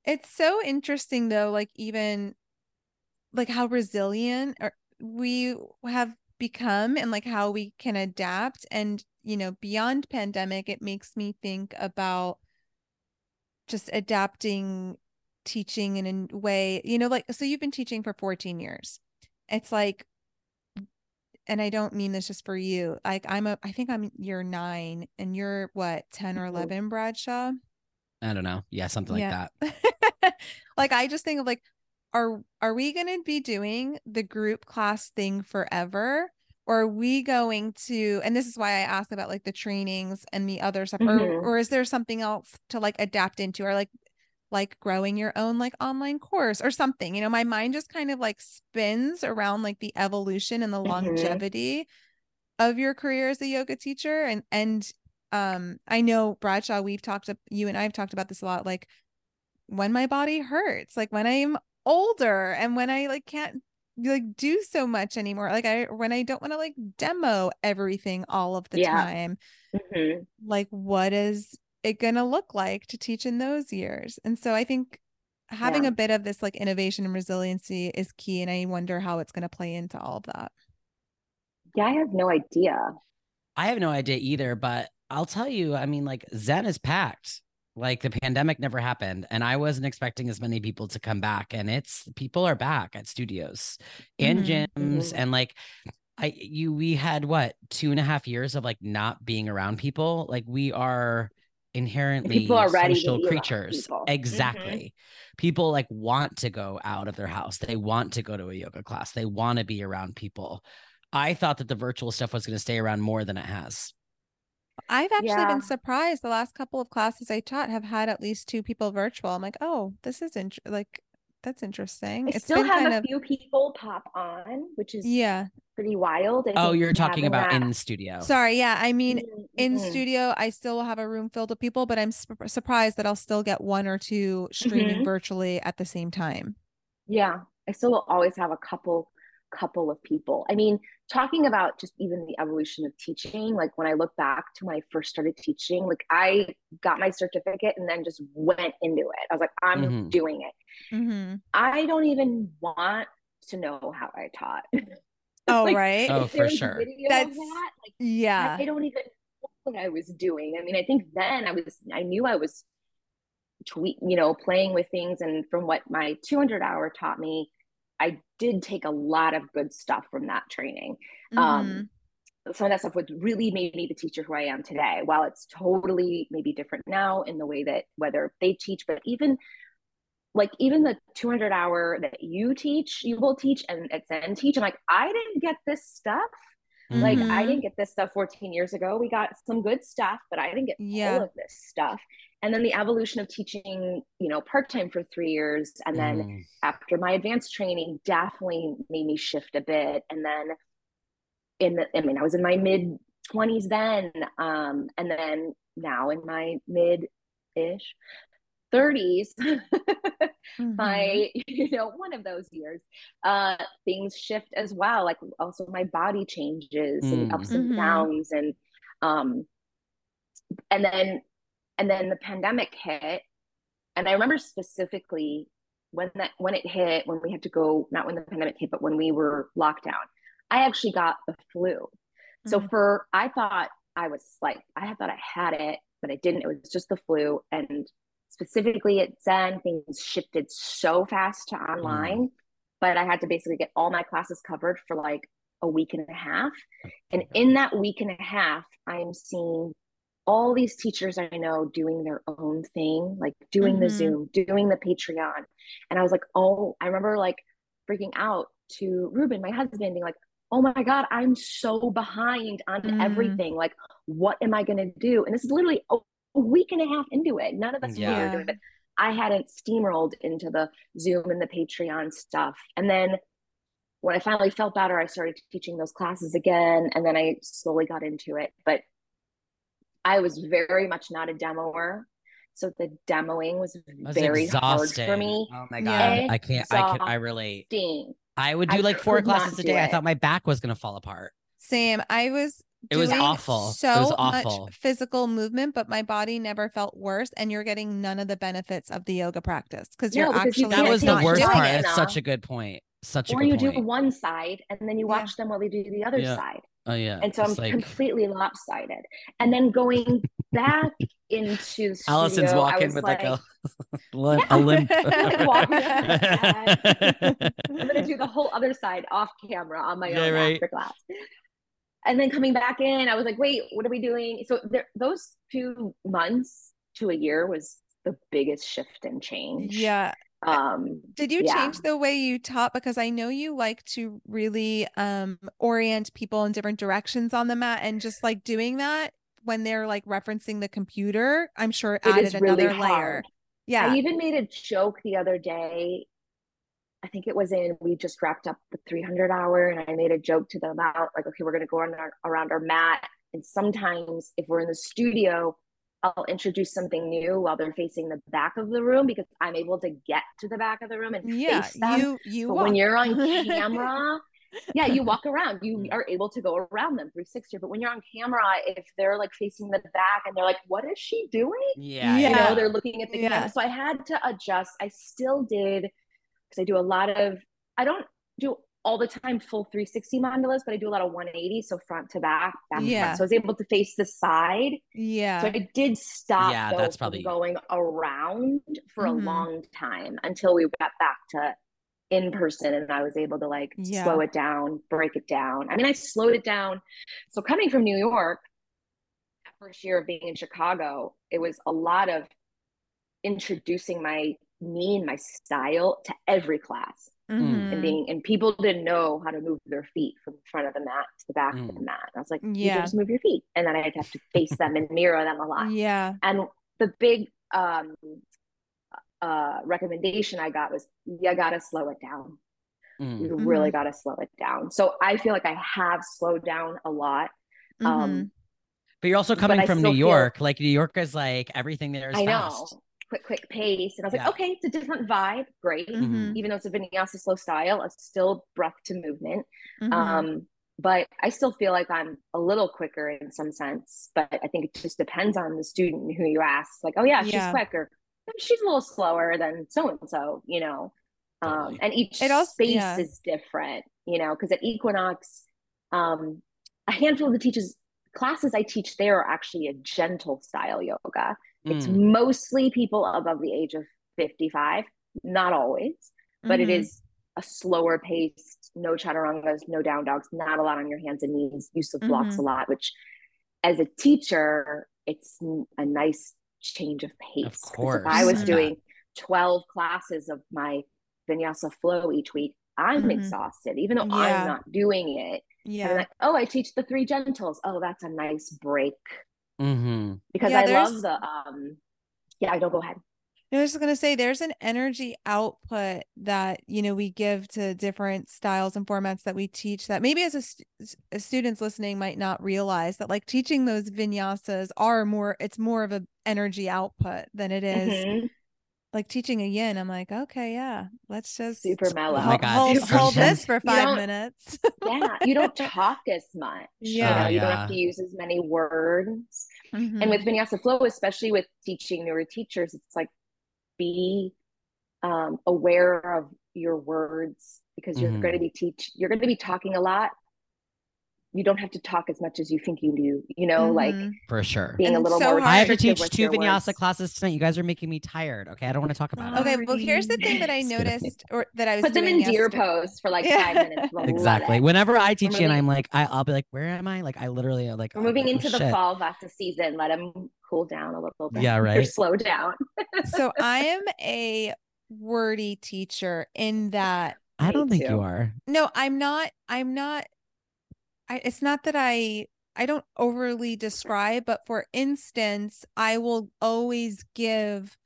S3: It's so interesting though, like even like how resilient or we have become and like how we can adapt and you know, beyond pandemic, it makes me think about just adapting teaching in a way, you know, like so you've been teaching for 14 years. It's like and I don't mean this just for you. Like I'm a I think I'm year 9 and you're what, 10 or
S4: Mhm.
S3: 11 Bradshaw?
S2: I don't know. Yeah, something like
S3: Yeah.
S2: that. <laughs>
S3: like I just think of like are are we going to be doing the group class thing forever or are we going to and this is why I asked about like the trainings and the other stuff or
S4: Mhm.
S3: or is there something else to like adapt into or like like growing your own like online course or something you know my mind just kind of like spins around like the evolution and the
S4: Mhm.
S3: longevity of your career as a yoga teacher and and um I know Bradshaw we've talked you and I've talked about this a lot like when my body hurts like when I'm older and when I like can't like do so much anymore like I when I don't want to like demo everything all of the
S4: Yeah.
S3: time
S4: Mhm.
S3: like what is it going to look like to teach in those years and so I think having
S4: Yeah.
S3: a bit of this like innovation and resiliency is key and I wonder how it's going to play into all of that
S4: Yeah, I have no idea.
S2: I have no idea either, but I'll tell you, I mean, like Zen is packed. Like the pandemic never happened, and I wasn't expecting as many people to come back. And it's people are back at studios and
S3: Mhm.
S2: gyms,
S4: Mhm.
S2: and like I you we had what two and a half years of like not being around people. Like we are inherently
S4: People are ready
S2: social
S4: be around
S2: creatures.
S4: people. Mhm.
S2: Exactly. People like want to go out of their house. They want to go to a yoga class. They want to be around people. I thought that the virtual stuff was going to stay around more than it has.
S3: I've actually
S4: Yeah.
S3: been surprised. The last couple of classes I taught have had at least two people virtual. I'm like, oh, this is int- like that's interesting.
S4: I
S3: It's
S4: still
S3: been
S4: have
S3: kind
S4: a
S3: of
S4: few people pop on, which is
S3: yeah.
S4: pretty wild. I
S2: Oh, you're talking about
S4: that-
S2: in studio.
S3: Sorry, yeah. I mean, in
S4: Mhm.
S3: studio, I still will have a room filled with people, but I'm sup- surprised that I'll still get one or two streaming
S4: Mhm.
S3: virtually at the same time.
S4: Yeah, I still will always have a couple couple of people. I mean, talking about just even the evolution of teaching, like when I look back to when I first started teaching, like I got my certificate and then just went into it. I was like, I'm
S2: Mhm.
S4: doing it.
S3: Mm-hmm.
S4: I don't even want to know how I taught. <laughs>
S3: Oh,
S4: Like,
S3: right.
S2: Oh, for sure.
S3: That's-
S4: that, like
S3: yeah.
S4: I don't even know what I was doing. I mean, I think then I was, I knew I was tweet, you know, playing with things. And from what my 200 hour taught me, I did take a lot of good stuff from that training.
S3: Mhm.
S4: Um, some of that stuff would really made me the teacher who I am today. While it's totally maybe different now in the way that whether they teach, but even like even the 200 hour that you teach, you will teach and at Zen teach. I'm like, I didn't get this stuff. Like I
S3: Mhm.
S4: didn't get this stuff 14 years ago. We got some good stuff, but I didn't get
S3: Yeah.
S4: all of this stuff. And then the evolution of teaching, you know, part-time for three years. And then
S2: Mm.
S4: after my advanced training definitely made me shift a bit. And then in the, I mean, I was in my mid 20s then. Um, and then now in my mid-ish 30s,
S3: Mhm. <laughs>
S4: my you know one of those years uh things shift as well like also my body changes and
S2: Mm.
S4: ups and
S3: Mhm.
S4: downs and um and then and then the pandemic hit and i remember specifically when that when it hit when we had to go not when the pandemic hit but when we were locked down i actually got the flu. So
S3: Mhm.
S4: for i thought i was like i thought i had it but i didn't. It was just the flu and specifically at zen things shifted so fast to online but i had to basically get all my classes covered for like a week and a half. And in that week and a half i'm seeing all these teachers i know doing their own thing like doing the
S3: Mhm.
S4: zoom doing the patreon. And i was like oh i remember like freaking out to ruben my husband being like oh my god i'm so behind on
S3: Mm.
S4: everything. Like what am i going to do? And this is literally a, a week and a half into it. None of us knew we
S3: Yeah.
S4: were doing but i hadn't steamrolled into the zoom and the patreon stuff. And then when i finally felt better i started teaching those classes again and then i slowly got into it. But i was very much not a demoer so the demoing was
S2: That's
S4: very hard for me
S2: Oh my
S3: Yeah.
S2: god, I can't. I can. I relate.
S4: Exhausting.
S2: I would do
S4: I
S2: like four classes a
S4: do
S2: day. I thought my back was gonna fall apart.
S3: Same. I was
S2: It was
S3: doing
S2: awful. It
S3: So
S2: was awful.
S3: much physical movement, but my body never felt worse, and you're getting none of the benefits of the yoga practice because you're
S4: because you
S3: actually
S2: That was the worst part.
S3: it.
S4: it.
S2: It's such a good point. Such a
S4: or you
S2: point.
S4: do one side and then you
S3: Yeah.
S4: watch them while they do the other
S2: Yeah.
S4: side
S2: oh yeah.
S4: and so i'm
S2: like
S4: completely lopsided and then going back into the
S2: Alison's
S4: studio, I
S2: walking
S4: was
S2: with like, a, <laughs> <laughs> limp.
S3: Yeah.
S2: A <laughs> limp.
S4: I'm gonna do the whole other side off camera on my
S2: Yeah,
S4: own
S2: right.
S4: after class. And then coming back in, I was like, wait, what are we doing? So there, those two months to a year was the biggest shift and change.
S3: Yeah.
S4: Um,
S3: Did you
S4: Yeah.
S3: change the way you taught? Because I know you like to really um orient people in different directions on the mat and just like doing that when they're like referencing the computer, I'm sure
S4: It
S3: added
S4: really
S3: another layer. Yeah.
S4: I even made a joke the other day. I think it was in we just wrapped up the 300 hour, and I made a joke to them about like, okay, we're gonna go on our, around our mat, and sometimes if we're in the studio, I'll introduce something new while they're facing the back of the room because I'm able to get to the back of the room and
S3: yeah.
S4: face them.
S3: You you
S4: but when you're on <laughs> camera, yeah, you walk around. You
S2: Mm.
S4: are able to go around them 360. But when you're on camera, if they're like facing the back and they're like, "What is she doing?"
S2: yeah.
S3: Yeah.
S4: know they're looking at the
S3: Yeah.
S4: camera so i had to adjust i still did because i do a lot of i don't do all the time full 360 mandalas but i do a lot of 180 so front to back back to
S3: Yeah.
S4: front so i was able to face the side
S3: yeah.
S4: so i did stop
S2: Yeah, that's probably-
S4: going around for
S3: Mhm.
S4: a long time until we got back to in person and i was able to like
S3: Yeah.
S4: slow it down break it down i mean i slowed it down so coming from new york first year of being in chicago it was a lot of introducing my me and my style to every class
S3: Mhm.
S4: and being and people didn't know how to move their feet from the front of the mat to the back of the
S2: Mm.
S4: mat. I was like, you
S3: Yeah.
S4: just move your feet. And then I'd have to face them and mirror them a lot.
S3: Yeah.
S4: And the big um uh recommendation I got was you gotta slow it down.
S2: Mm.
S4: You really
S3: Mhm.
S4: gotta slow it down. So I feel like I have slowed down a lot.
S3: Mhm.
S4: Um
S2: But you're also coming from
S4: still
S2: New
S4: feel-
S2: York. Like New York is like everything there is
S4: I know. Quick, quick pace. And I was like,
S2: Yeah.
S4: okay, it's a different vibe. Great.
S3: Mhm.
S4: Even though it's a vinyasa slow style, it's still breath to movement.
S3: Mhm.
S4: Um, but I still feel like I'm a little quicker in some sense. But I think it just depends on the student who you ask. Like, oh yeah, she's quicker. She's a little slower than so and so, you know. Um, and each
S3: It also-
S4: space
S3: yeah.
S4: is different, you know, because at Equinox, um, a handful of the teachers classes I teach there are actually a gentle style yoga. It's
S2: Mm.
S4: mostly people above the age of 55, not always, but it
S3: Mhm.
S4: is a slower paced, no chaturangas, no down dogs, not a lot on your hands and knees, use of blocks
S3: Mhm.
S4: a lot, which as a teacher, it's a nice change of pace. 'Cause
S2: course,
S4: If I was doing 12 classes of my vinyasa flow each week, I'm
S3: Mhm.
S4: exhausted, even though
S3: Yeah.
S4: I'm not doing it. And
S3: Yeah.
S4: like, oh, I teach the three gentles. Oh, that's a nice break
S2: hmm
S4: because
S3: Yeah,
S4: I
S3: there's-
S4: love the um yeah, I don't go ahead.
S3: I was just going to say there's an energy output that, you know, we give to different styles and formats that we teach that maybe as a, st- as students listening might not realize that like teaching those vinyasas are more, it's more of a energy output than it is
S4: Mhm.
S3: Like teaching a yin. I'm like, okay, yeah, let's just
S4: Super mellow.
S2: Oh my
S3: hold,
S2: God,
S3: hold, hold this for five minutes.
S4: yeah, you don't <laughs> talk as much. you
S3: Yeah.
S4: know, you don't have to use as many words.
S3: Mhm.
S4: And with Vinyasa Flow, especially with teaching newer teachers, it's like be um, aware of your words because you're
S2: Mhm.
S4: going to be teach. You're going to be talking a lot. You don't have to talk as much as you think you do. You know, like
S3: Mhm.
S2: For sure.
S4: being
S3: And
S4: a little
S3: so
S4: more.
S3: hard.
S2: I have to teach two vinyasa
S4: words.
S2: classes tonight. You guys are making me tired. Okay, I don't want to talk about it.
S3: Okay, well, here's the thing that I <laughs> noticed or that I was
S4: Put them
S3: doing
S4: in deer pose for like
S3: Yeah.
S4: five minutes. <laughs>
S2: Exactly.
S4: it.
S2: Whenever I teach you, and I'm like, I, I'll be like, where am I? Like, I literally like.
S4: We're moving
S2: like,
S4: into
S2: oh,
S4: the
S2: shit.
S4: fall Vata season. Let them cool down a little bit.
S2: Yeah, Right. <laughs>
S4: Or
S2: right.
S4: slow down.
S3: so I am a wordy teacher in that
S2: I don't think you are.
S3: no, I'm not I'm not I it's not that I I don't overly describe, but for instance, I will always give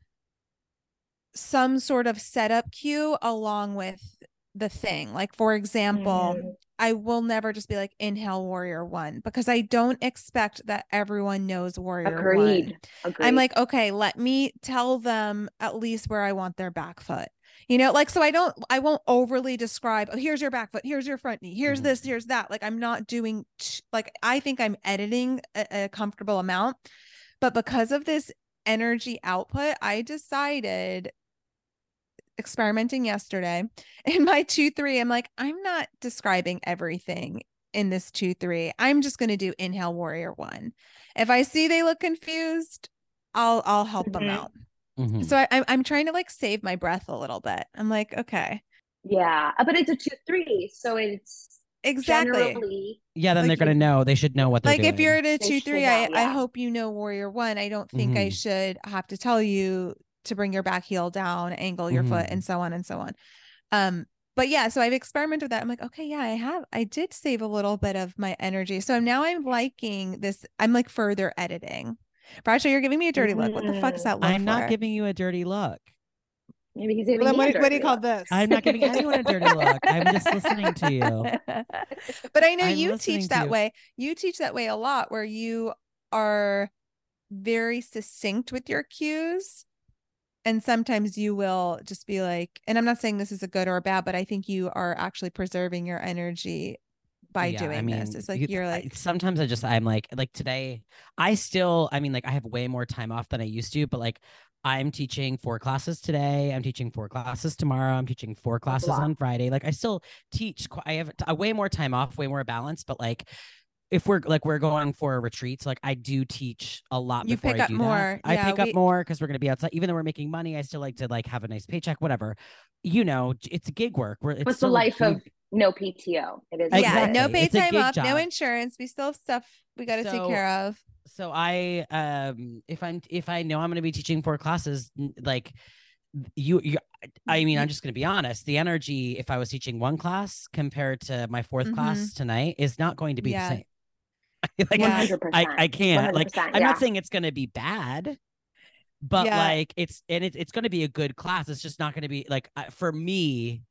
S3: some sort of setup cue along with the thing. Like for example,
S4: Mhm.
S3: I will never just be like inhale warrior 1 because I don't expect that everyone knows warrior 1.
S4: Agreed. Agreed.
S3: I'm like, okay, let me tell them at least where I want their back foot. You know, like, so I don't, I won't overly describe, oh, here's your back foot, here's your front knee, here's
S2: Mhm.
S3: this, here's that. Like, I'm not doing, t- like, I think I'm editing a, a comfortable amount. But because of this energy output, I decided experimenting yesterday <laughs> in my 2 3, I'm like, I'm not describing everything in this 2 3. I'm just going to do inhale warrior one. If I see they look confused, I'll I'll help them
S4: Mhm.
S3: out.
S2: Mhm.
S3: So I, I'm I'm trying to like save my breath a little bit. I'm like, okay,
S4: yeah, Uh, but it's a two three, so it's
S3: exactly.
S4: generally
S2: Yeah, then
S3: Like
S2: they're gonna know. They should know what they're
S3: Like
S2: doing.
S3: if you're at a
S4: They
S3: two
S4: should
S3: three,
S4: know,
S3: I I hope you know warrior one. I don't think I
S2: Mhm.
S3: should have to tell you to bring your back heel down, angle your foot,
S2: Mhm.
S3: and so on and so on. Um, but yeah, so I've experimented with that. I'm like, okay, yeah, I have. I did save a little bit of my energy. So now I'm liking this. I'm like further editing. Bradshaw, you're giving me a dirty look. What the fuck is
S4: Mm.
S3: that look
S2: I'm not giving you a dirty look.
S4: maybe he's giving
S3: then
S4: me
S3: what,
S4: a
S3: do- what do you call
S4: look.
S3: this?
S2: I'm not giving anyone a dirty look. I'm just <laughs> listening to you. <laughs>
S3: but I know
S2: I'm
S3: you teach that
S2: you.
S3: way. You teach that way a lot where you are very succinct with your cues. And sometimes you will just be like, and I'm not saying this is a good or a bad, but I think you are actually preserving your energy by
S2: Yeah,
S3: doing this. It's like
S2: you-
S3: you're like,
S2: sometimes I just I'm like like today I still I mean like I have way more time off than I used to, but like I'm teaching four classes today. I'm teaching four classes tomorrow. I'm teaching four classes on Friday. Like I still teach. I have t- a way more time off, way more balance. But like, if we're like we're going for a retreat, so like I do teach a lot.
S3: You
S2: before
S3: pick
S2: I
S3: up
S2: do
S3: more.
S2: That. I
S3: Yeah,
S2: pick
S3: we-
S2: up more because we're gonna be outside. Even though we're making money, I still like to like have a nice paycheck. Whatever, you know, it's gig work. We're it's
S4: What's the
S2: still a
S4: life of
S2: gig-
S4: no PTO? It is.
S3: yeah, no paid
S2: It's
S3: time
S2: gig
S3: off, no insurance. We still have stuff we got to take care of.
S2: so I um if I'm if I know I'm going to be teaching four classes like you you I mean I'm just going to be honest the energy if I was teaching one class compared to my 4th
S3: Mhm.
S2: class tonight is not going to be
S3: Yeah.
S2: the same. <laughs> like
S4: 100%.
S2: I I can't like
S4: 100%,
S2: I'm
S4: yeah.
S2: not saying it's going to be bad but
S3: Yeah.
S2: like it's and it, it's going to be a good class it's just not going to be like uh, for me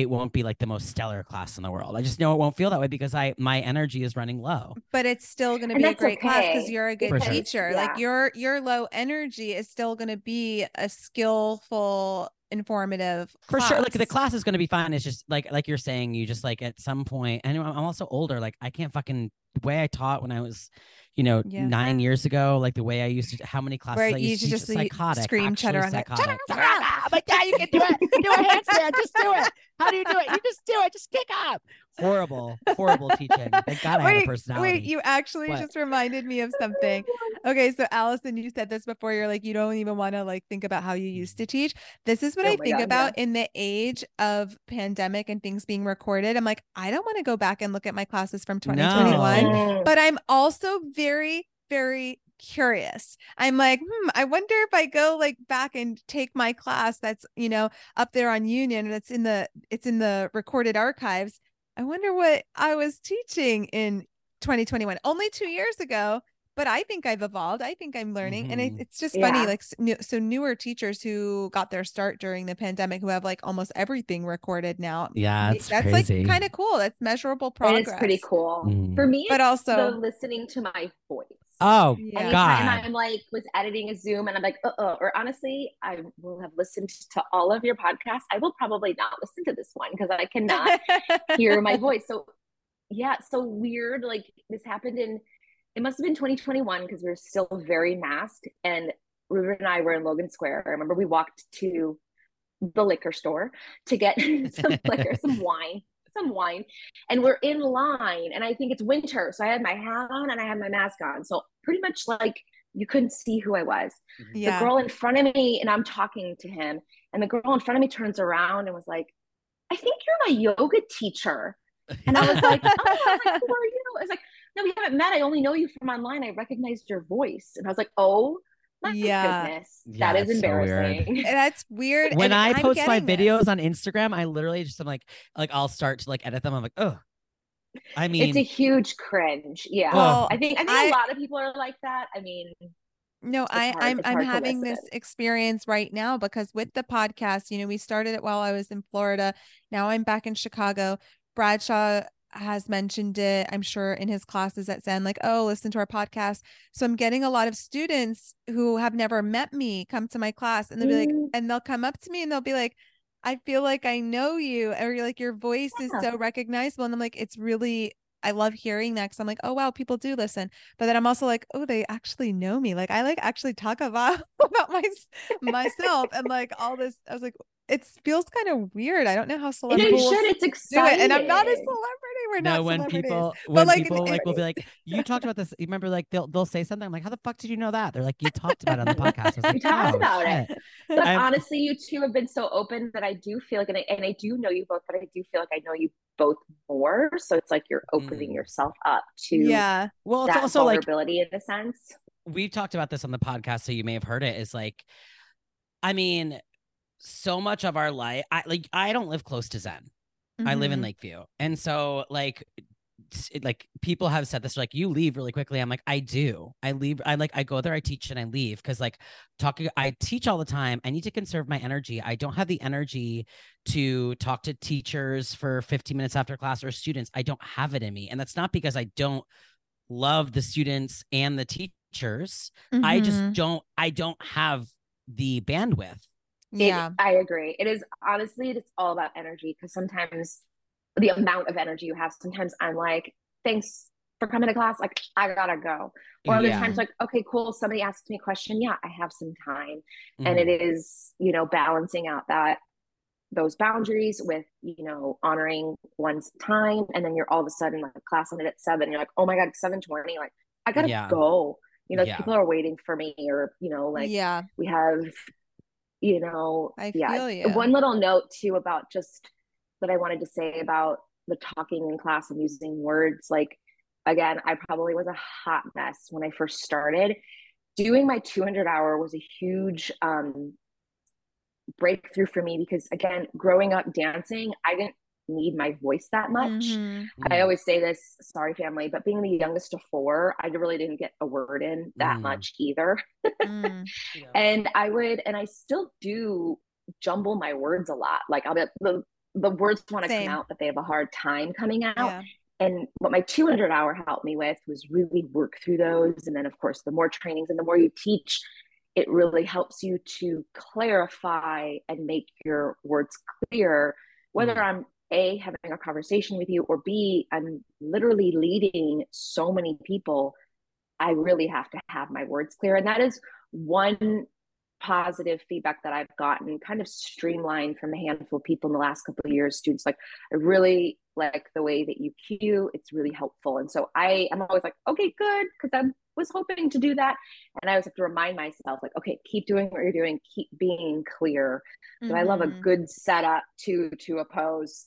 S2: it won't be like the most stellar class in the world. I just know it won't feel that way because I my energy is running low.
S3: but it's still going to be a
S4: that's
S3: great class because you're a good
S2: For sure.
S3: teacher.
S4: yeah.
S3: Like your your low energy is still going to be a skillful, informative.
S2: for sure like the
S3: class.
S2: class is going to be fine it's just like like you're saying you just like at some point and i'm I'm also older like i can't fucking the way i taught when i was you know
S3: Yeah.
S2: nine years ago like the way i used to how many classes
S3: Where
S2: i
S3: you
S2: used to
S3: just
S2: psychotic
S3: scream
S2: actually
S3: on
S2: psychotic.
S3: "Shut up,
S2: Shut! I'm like yeah you can do it do a handstand just do it how do you do it you just do it just kick up horrible horrible teaching thank god i have a
S3: Wait,
S2: personality
S3: wait, you actually
S2: What?
S3: just reminded me of something. Okay, so Alison, you said this before. You're like, you don't even want to like think about how you used to teach. This is what
S4: Oh
S3: I think
S4: God,
S3: about in the age of pandemic and things being recorded. I'm like, I don't want to go back and look at my classes from 2021
S2: No.
S3: But I'm also very, very curious. I'm like, hmm, I wonder if I go like back and take my class that's, you know, up there on Union and it's in the it's in the recorded archives. I wonder what I was teaching in 2021. Only 2 years ago, but I think I've evolved. I think I'm learning. And it,
S2: Mhm.
S3: it's just funny. Like, so newer teachers who got their start during the pandemic who have like almost everything recorded now.
S2: Yeah,
S3: it-
S2: it's
S3: that's like kind of cool. That's measurable progress.
S4: It is pretty cool.
S2: Mm.
S4: For me,
S3: But also-
S4: the listening to my voice.
S2: Oh
S3: Yeah.
S4: Anytime
S2: God.
S4: I'm like was editing a Zoom and I'm like, uh, uh or honestly, I will have listened to all of your podcasts. I will probably not listen to this one because I cannot <laughs> hear my voice. So yeah, so weird. Like this happened in it must have been 2021 because we were still very masked. And Ruben and I were in Logan Square. I remember we walked to the liquor store to get <laughs> some liquor, some wine, some wine. And we're in line. And I think it's winter. So I had my hat on and I had my mask on. So pretty much like you couldn't see who I was mm-hmm.
S3: yeah.
S4: the girl in front of me and I'm talking to him. And the girl in front of me turns around and was like, I think you're my yoga teacher. <laughs> And I was like, oh, I was like, <laughs> who are you? I was like, no, we haven't met. I only know you from online. I recognized your voice. And I was like, oh my
S3: Yeah.
S4: goodness.
S2: Yeah,
S4: that is
S2: it's so weird.
S4: embarrassing.
S3: That's weird.
S2: when
S3: and
S2: I
S3: I'm
S2: post my
S3: getting
S2: videos
S3: this.
S2: on Instagram, I literally just am like, like I'll start to like edit them. I'm like, oh, I mean,
S4: it's a huge cringe. Yeah.
S2: Well,
S4: I think I think
S3: I-
S4: a lot of people are like that. I mean,
S3: No, I,
S4: hard-
S3: I'm I'm having this experience right now because with the podcast, you know, we started it while I was in Florida. Now I'm back in Chicago. Bradshaw has mentioned it, I'm sure, in his classes at Zen, like, oh, listen to our podcast. So I'm getting a lot of students who have never met me come to my class and they'll be like,
S4: Mm.
S3: and they'll come up to me and they'll be like, I feel like I know you, or you're like your voice is so recognizable. And I'm like, it's really I love hearing that because I'm like, oh wow, people do listen. But then I'm also like, oh, they actually know me. Like I like actually talk about <laughs> about my myself and like all this. I was like, it feels kind of weird. I don't know how
S4: you
S3: celebrities
S4: should. It's
S3: do
S4: exciting.
S3: it. And I'm not a celebrity. We're
S2: no,
S3: not
S2: when
S3: celebrities.
S2: people
S3: But,
S2: when
S3: like,
S2: people
S3: it-
S2: like will be like, you talked about this. <laughs> You remember like they'll they'll say something. I'm like, how the fuck did you know that? They're like, you talked about it on the podcast. I was <laughs> like,
S4: We talked
S2: "Oh,
S4: about it." But
S2: I'm-
S4: honestly, you two have been so open that I do feel like, and I, and I do know you both, but I do feel like I know you both more. So it's like you're opening
S2: Mm.
S4: yourself up to
S3: yeah.
S2: Well, it's
S4: that
S2: also like
S4: vulnerability in a sense.
S2: we've talked about this on the podcast, so you may have heard it. it. Is like, I mean, so much of our life. I like I don't live close to Zen. I live in
S3: Mhm.
S2: Lakeview. And so like it- like people have said this like you leave really quickly. I'm like I do. I leave I like I go there I teach and I leave cuz like talking I teach all the time. I need to conserve my energy. I don't have the energy to talk to teachers for 15 minutes after class or students. I don't have it in me. And that's not because I don't love the students and the teachers. I just
S3: Mhm.
S2: don't I don't have the bandwidth.
S4: It-
S3: yeah.
S4: I agree. It is honestly, it's all about energy because sometimes the amount of energy you have, sometimes I'm like, thanks for coming to class. Like, I gotta go. Or other
S2: Yeah.
S4: times, like, okay, cool. Somebody asks me a question. Yeah, I have some time.
S2: Mhm.
S4: And it is, you know, balancing out that those boundaries with, you know, honoring one's time. And then you're all of a sudden like class ended at seven. You're like, oh my God, 720. Like, I gotta
S2: Yeah.
S4: go. You know,
S2: Yeah.
S4: people are waiting for me, or, you know, like
S3: yeah.
S4: we have you know
S3: I
S4: yeah
S3: feel you.
S4: one little note too about just that i wanted to say about the talking in class and using words like again i probably was a hot mess when i first started doing my 200 hour was a huge um breakthrough for me because again growing up dancing i didn't need my voice that much
S3: Mhm.
S4: I always say this, sorry family, but being the youngest of four, I really didn't get a word in that
S2: Mm.
S4: much either.
S3: Mm. <laughs>
S2: Yeah.
S4: And I would, and I still do jumble my words a lot. Like I'll be the the words want to come out, but they have a hard time coming out.
S3: Yeah.
S4: And what my 200 hour helped me with was really work through those. And then, of course, the more trainings and the more you teach, it really helps you to clarify and make your words clear, whether
S2: Mm.
S4: I'm A, having a conversation with you, or B, I'm literally leading so many people. I really have to have my words clear. And that is one positive feedback that I've gotten kind of streamlined from a handful of people in the last couple of years. Students like, I really like the way that you cue. It's really helpful. And so I am always like, okay, good, because I was hoping to do that. And I always have to remind myself, like, okay, keep doing what you're doing, keep being clear. So I love a
S3: Mhm.
S4: good setup to to oppose,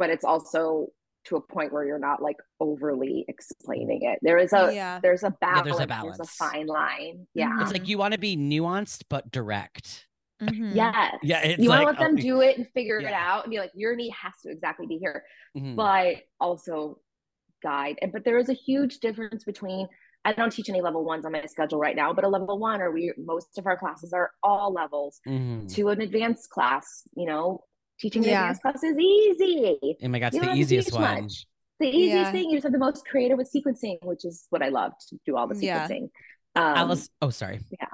S4: but it's also to a point where you're not like overly explaining it. There is a
S3: Yeah.
S4: there's a
S2: Yeah,
S4: balance.
S2: there's a
S4: There's a fine line. Yeah.
S3: Mhm.
S2: It's like you want to be nuanced but direct.
S3: Mhm.
S4: Yes.
S2: Yeah, it's
S4: you want to
S2: like,
S4: let them
S2: oh,
S4: do it and figure it out and be like, your knee has to exactly be here,
S2: Mhm.
S4: but also guide. And but there is a huge difference between I don't teach any level ones on my schedule right now, but a level one or we most of our classes are all levels
S2: Mhm.
S4: to an advanced class, you know, teaching an
S3: Yeah.
S4: advanced class is easy.
S2: Oh my god, it's the easiest one.
S4: much. The easiest
S3: Yeah.
S4: thing, you just have the most creative with sequencing, which is what I love to do all the
S3: Yeah.
S4: sequencing. Um,
S2: Alice, oh sorry.
S4: yeah.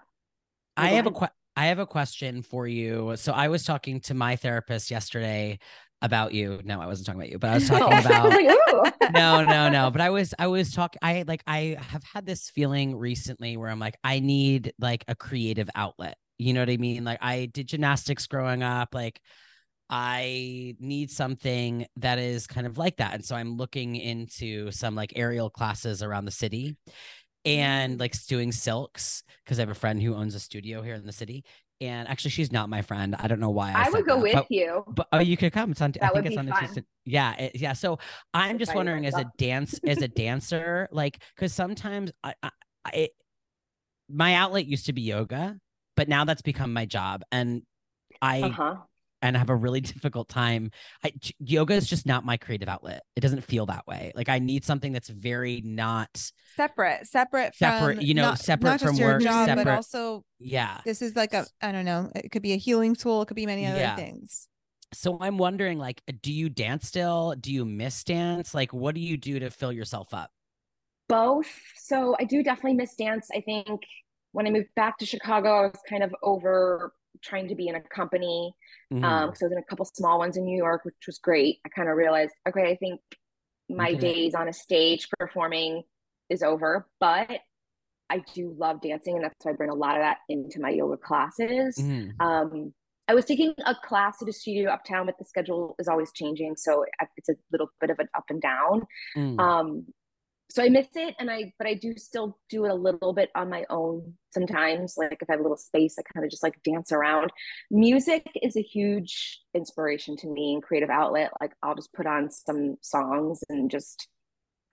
S2: I have a que- I have a question for you. So I was talking to my therapist yesterday about you. No, I wasn't talking about you, but I was <laughs> talking
S4: I
S2: about
S4: like,
S2: no, no, no. But I was, I was talking. I like, I have had this feeling recently where I'm like, I need like a creative outlet. You know what I mean? Like, I did gymnastics growing up. Like, I need something that is kind of like that. And so I'm looking into some like aerial classes around the city and like doing silks because I have a friend who owns a studio here in the city. And actually, she's not my friend. I don't know why. I,
S4: I would go
S2: that,
S4: with
S2: but-
S4: you.
S2: but oh, you could come. It's on. I think it's on
S4: fun.
S2: Yeah, it, yeah. So I'm just wondering, as a dance, as a dancer, like, because sometimes I, I, I, my outlet used to be yoga, but now that's become my job, and I
S4: Uh-huh.
S2: And I have a really <laughs> difficult time. I j- yoga is just not my creative outlet. It doesn't feel that way. Like I need something that's very not.
S3: separate separate
S2: Separate,
S3: from
S2: you know,
S3: not,
S2: separate
S3: not just
S2: from
S3: your
S2: work,
S3: job but also
S2: Yeah.
S3: this is like a i don't know it could be a healing tool it could be many other
S2: Yeah.
S3: things
S2: So I'm wondering, like, do you dance still? Do you miss dance? Like, what do you do to fill yourself up?
S4: Both. So I do definitely miss dance. I think when I moved back to Chicago, I was kind of over trying to be in a company um
S2: Mhm.
S4: because I was in a couple small ones in New York, which was great. I kind of realized, okay, I think my
S2: it.
S4: days on a stage performing is over, but I do love dancing, and that's why I bring a lot of that into my yoga classes.
S2: Mhm.
S4: Um, I was taking a class at a studio uptown, but the schedule is always changing, so it's a little bit of an up and down.
S2: Mm.
S4: Um, so I miss it, and I but I do still do it a little bit on my own sometimes. Like if I have a little space, I kind of just like dance around. Music is a huge inspiration to me and creative outlet. Like I'll just put on some songs and just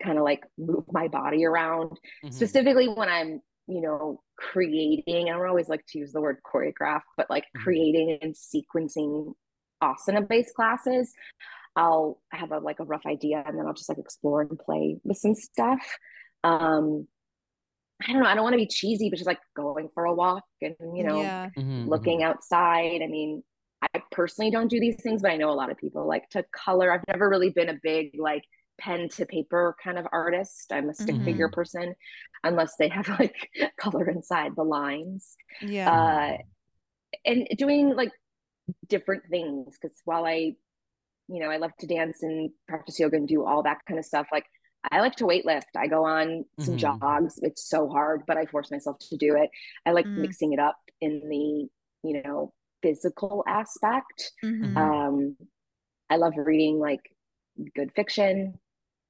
S4: kind of like move my body around
S2: Mhm.
S4: specifically when I'm, you know, creating. I don't always like to use the word choreograph, but like
S2: Mhm.
S4: creating and sequencing asana based classes. I'll have a like a rough idea and then I'll just like explore and play with some stuff. Um I don't know, I don't want to be cheesy, but just like going for a walk and you know,
S3: yeah
S2: Mhm,
S4: looking
S2: mhm.
S4: outside. I mean, I personally don't do these things, but I know a lot of people like to color. I've never really been a big like pen to paper kind of artist. I'm a stick
S3: Mhm.
S4: figure person, unless they have <laughs> like color inside the lines.
S3: yeah
S4: Uh, and doing like different things because while I, you know, I love to dance and practice yoga and do all that kind of stuff, like I like to weight lift. I go on some
S2: Mhm.
S4: jogs. It's so hard, but I force myself to do it. I like
S3: Mm.
S4: mixing it up in the, you know, physical aspect.
S3: Mhm.
S4: Um, I love reading like good fiction,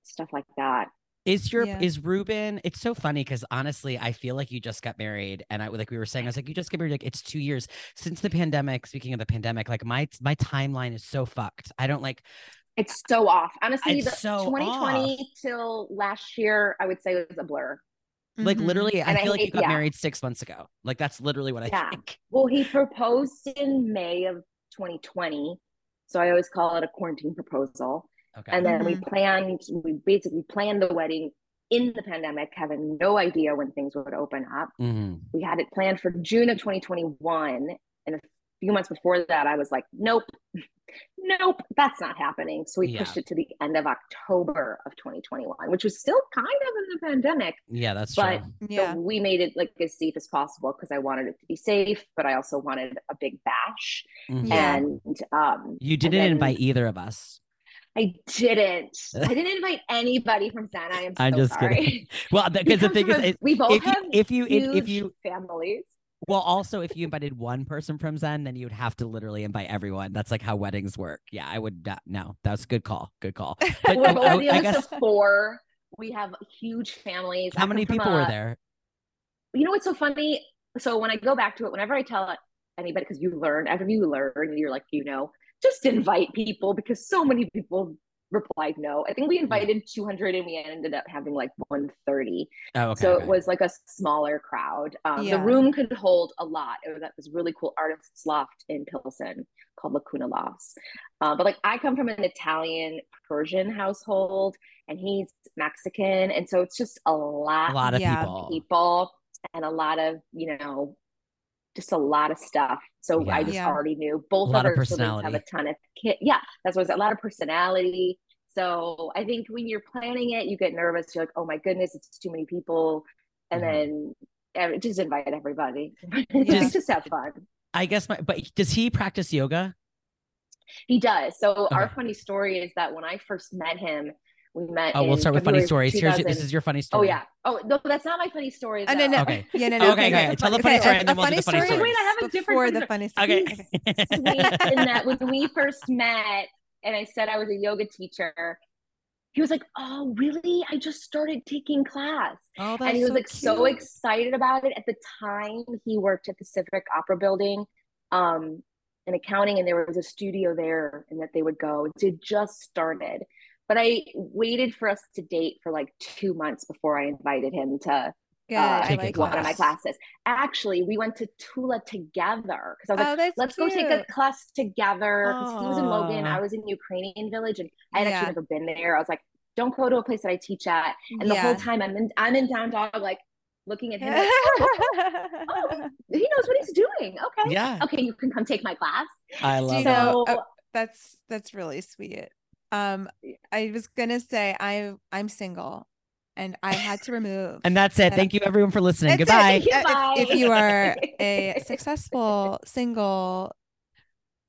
S4: stuff like that.
S2: Is your
S3: Yeah.
S2: is Ruben? It's so funny because honestly, I feel like you just got married, and I like we were saying, I was like, you just get married. Like it's two years since the pandemic. Speaking of the pandemic, like my my timeline is so fucked. I don't like.
S4: It's so off. Honestly,
S2: It's
S4: the
S2: so
S4: 2020 till last year, I would say was a blur.
S2: Like
S3: Mhm.
S2: literally, I
S4: And I
S2: feel like you got
S4: yeah.
S2: married six months ago. Like that's literally what I
S4: Yeah.
S2: think.
S4: Well, he proposed in May of 2020. So I always call it a quarantine proposal.
S2: Okay.
S4: And then we
S3: Mhm.
S4: planned, we basically planned the wedding in the pandemic, having no idea when things would open up.
S2: Mhm.
S4: We had it planned for June of 2021. And a few months before that, I was like, nope, <laughs> nope, that's not happening. So we
S2: Yeah.
S4: pushed it to the end of October of 2021, which was still kind of in the pandemic.
S2: Yeah, that's
S4: But
S2: true.
S3: yeah
S4: so we made it like as safe as possible because I wanted it to be safe, but I also wanted a big bash.
S2: Mhm.
S4: And um
S2: You didn't
S4: then
S2: invite either of us.
S4: I didn't. I <laughs> didn't invite anybody from Zen. I am so
S2: I'm just
S4: sorry.
S2: kidding. <laughs> Well, <laughs> because the thing is,
S4: a- we both
S2: if you
S4: have
S2: if you if, if you
S4: families.
S2: well also if you invited one person from Zen, then you would have to literally invite everyone. That's like how weddings work. Yeah, I would not. No, that's a good call. Good call. But
S4: We're
S2: I- I- I guess
S4: four. We have huge families.
S2: How many people were there?
S4: You know what's so funny? So when I go back to it, whenever I tell anybody, because you learn, after you learn, you're like, you know, just invite people because so many people replied no. I think we invited 200 and we ended up having like 130.
S2: Oh, okay.
S4: so
S2: okay.
S4: it was like a smaller crowd. Um,
S3: Yeah.
S4: The room could hold a lot. It was at this really cool artist's loft in Pilsen called Lacuna Lofts. Uh, but like I come from an Italian Persian household and he's Mexican. And so it's just a lot,
S2: a lot of
S3: Yeah.
S2: people.
S4: people and a lot of, you know, just a lot of stuff. So I just
S3: Yeah.
S4: already knew both
S2: A lot
S4: of
S2: of
S4: our siblings have a ton of kid. Yeah, that's what it's a lot of personality. So I think when you're planning it, you get nervous. You're like, oh my goodness, it's too many people. And
S2: Mhm.
S4: then eh, just invite everybody. <laughs> Just, just have fun.
S2: I guess my but does he practice yoga?
S4: He does. So our funny story is that when I first met him, we met.
S2: Oh, we'll
S4: in
S2: start with funny
S4: February
S2: stories. Here's your, this is your funny story.
S4: Oh yeah. Oh no, that's not my funny story.
S3: Oh, no,
S4: though.
S3: no.
S2: Okay. <laughs>
S3: Yeah, no, no.
S2: Okay, okay. Tell the funny
S3: Okay,
S2: story
S3: a-
S2: and then
S3: a
S2: we'll do the funny
S3: story
S2: story.
S4: Wait, I have a different
S3: before
S4: funny
S3: the funny
S2: Okay.
S3: story. <laughs>
S4: sweet in that when we first met and I said I was a yoga teacher, he was like, Oh, really? I just started taking class.
S2: Oh, that's
S4: and he was like so excited about it. At the time, he worked at the Civic Opera Building um, in accounting, and there was a studio there, and that they would go. It just started. But I waited for us to date for like two months before I invited him to
S3: Good.
S4: uh,
S2: Take
S3: like
S4: one of my classes. Actually, we went to Tula together because I was like,
S3: Oh, that's
S4: let's go take a class together because he was in Logan, I was in Ukrainian Village, and I had
S3: Yeah.
S4: actually never been there. I was like, don't go to a place that I teach at. And the whole time I'm in I'm in down dog, like looking at him, like, <laughs> oh, he knows what he's doing. Okay,
S2: Yeah,
S4: okay, you can come take my class.
S2: I love
S3: you
S2: that.
S4: So
S3: oh, that's that's really sweet. Um, I was gonna say I I'm single, and I had to remove.
S2: And that's it.
S3: that-
S2: Thank you everyone for listening.
S3: That's it.
S2: Goodbye.
S3: If, if you are a <laughs> successful single,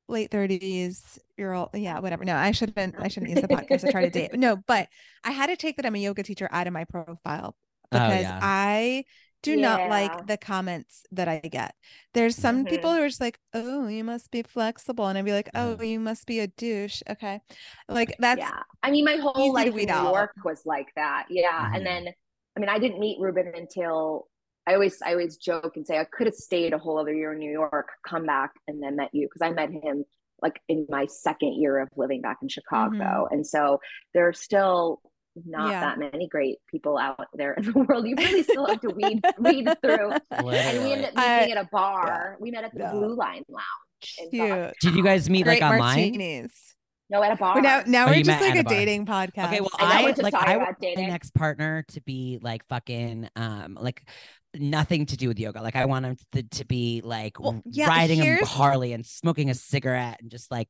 S3: late thirties year old, yeah, whatever. No, I shouldn't. I shouldn't use the podcast to try to date. No, but I had to take that I'm a yoga teacher out of my profile because
S2: yeah.
S3: I do not like the comments that I get. There's some people
S4: Mhm.
S3: who are just like, "Oh, you must be flexible," and I'd be like, "Oh, you must be a douche." Okay, like that's
S4: yeah. I mean, my whole life in New
S3: out.
S4: York was like that. Yeah.
S2: Mhm.
S4: And then, I mean, I didn't meet Ruben until I always, I always joke and say I could have stayed a whole other year in New York, come back, and then met you because I met him like in my second year of living back in Chicago. And so there are still not
S3: Yeah.
S4: that many great people out there in <laughs> the world. You really still have to weed <laughs> weed through. And we
S2: Literally.
S4: ended up
S3: I-
S4: meeting at a bar. We met at the
S3: Yeah.
S4: Blue Line Lounge.
S3: cute.
S2: Did you guys meet
S3: Great
S2: like online?
S3: martinis.
S4: No, at a bar.
S3: But now, now
S2: Oh,
S3: we're just like a
S2: a
S3: dating podcast.
S2: Okay, well,
S4: I know,
S2: I
S4: we're just
S2: like I
S4: about
S2: want my
S4: dating.
S2: next partner to be like fucking um like nothing to do with yoga. Like I want him to, to be like
S3: Well, yeah,
S2: riding a Harley and smoking a cigarette and just like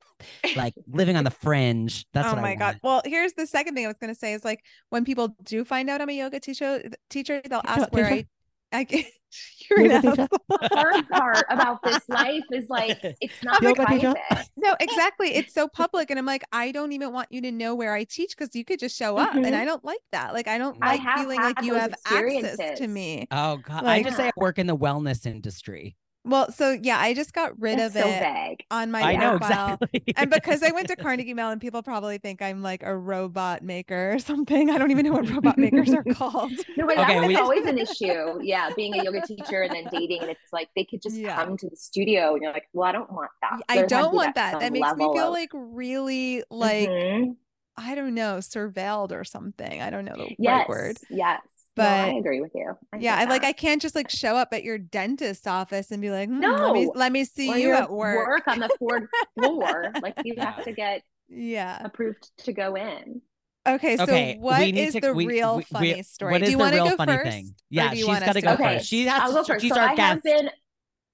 S2: like living on the fringe. That's
S3: oh
S2: what I
S3: my god. Well, here's the second thing I was gonna say is like when people do find out I'm a yoga teacher, teacher, they'll ask <laughs> where I.
S2: teacher.
S3: I get, <laughs> you're
S2: Yoga teacher.
S3: asshole.
S4: the hard part about this life is like it's not
S2: Yoga teacher.
S4: private.
S3: No, exactly. It's so public, and I'm like, I don't even want you to know where I teach because you could just show up, and
S4: Mhm.
S3: I don't like that. Like, I don't
S4: I
S3: like feeling like you have access to me.
S2: Oh god, I just say I work in the wellness industry.
S3: Well, so yeah, I just got rid
S4: That's
S3: of
S4: so
S3: it
S4: vague.
S3: on my
S2: I know
S3: profile.
S2: exactly.
S3: and because I went to <laughs> Carnegie Mellon, people probably think I'm like a robot maker or something. I don't even know what <laughs> robot makers are called. <laughs>
S4: No, but
S2: Okay,
S4: that was
S2: we-
S4: always an issue. Yeah, being a yoga teacher and then dating, and it's like they could just
S3: Yeah.
S4: come to the studio, and you're like, well, I don't want that.
S3: I
S4: There has
S3: don't want that.
S4: some
S3: That makes me feel
S4: of-
S3: like really like
S4: Mhm.
S3: I don't know, surveilled or something. I don't know the
S4: yes,
S3: right word.
S4: yes. No, I agree with you. I
S3: Yeah, I like. I can't just like show up at your dentist's office and be like, "Hmm, let me
S4: No.
S3: let me see
S4: Or
S3: you at work.
S4: on the fourth floor. Like <laughs> you
S2: Yeah.
S4: have to get
S3: Yeah.
S4: approved to go in.
S3: Okay, so
S2: Okay,
S3: what
S2: we need
S3: is
S2: to-
S3: the
S2: we-
S3: real
S2: we- we-
S3: funny story?
S2: What
S3: do you
S2: the
S3: want to
S2: real
S3: go
S2: funny
S3: first?
S2: thing? Yeah, she's got to go
S4: Okay,
S2: first. She has
S4: I'll
S2: to,
S4: go first.
S2: she's
S4: so
S2: our
S4: I
S2: guest.
S4: have been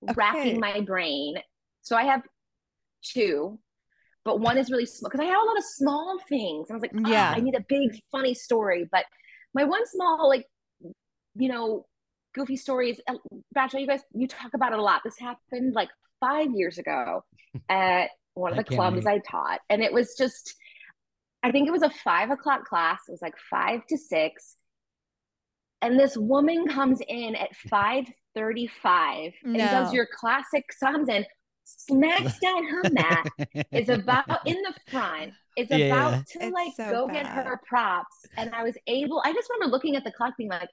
S3: Okay.
S4: racking my brain. So I have two, but one is really small because I have a lot of small things. I was like,
S3: Yeah.
S4: yeah, I need a big funny story. But my one small, like, you know, goofy stories, uh, Bachelor, you guys, you talk about it a lot. This happened like five years ago <laughs> at one of the
S2: can't
S4: clubs
S2: wait.
S4: I taught. And it was just, I think it was a five o'clock class. It was like five to six. And this woman comes in at 5:35 and does your classic comes in, smacks down her mat, is <laughs> about in the front, is
S2: Yeah.
S4: about to
S3: It's
S4: like
S3: so
S4: go get her props. And I was able, I just remember looking at the clock being like,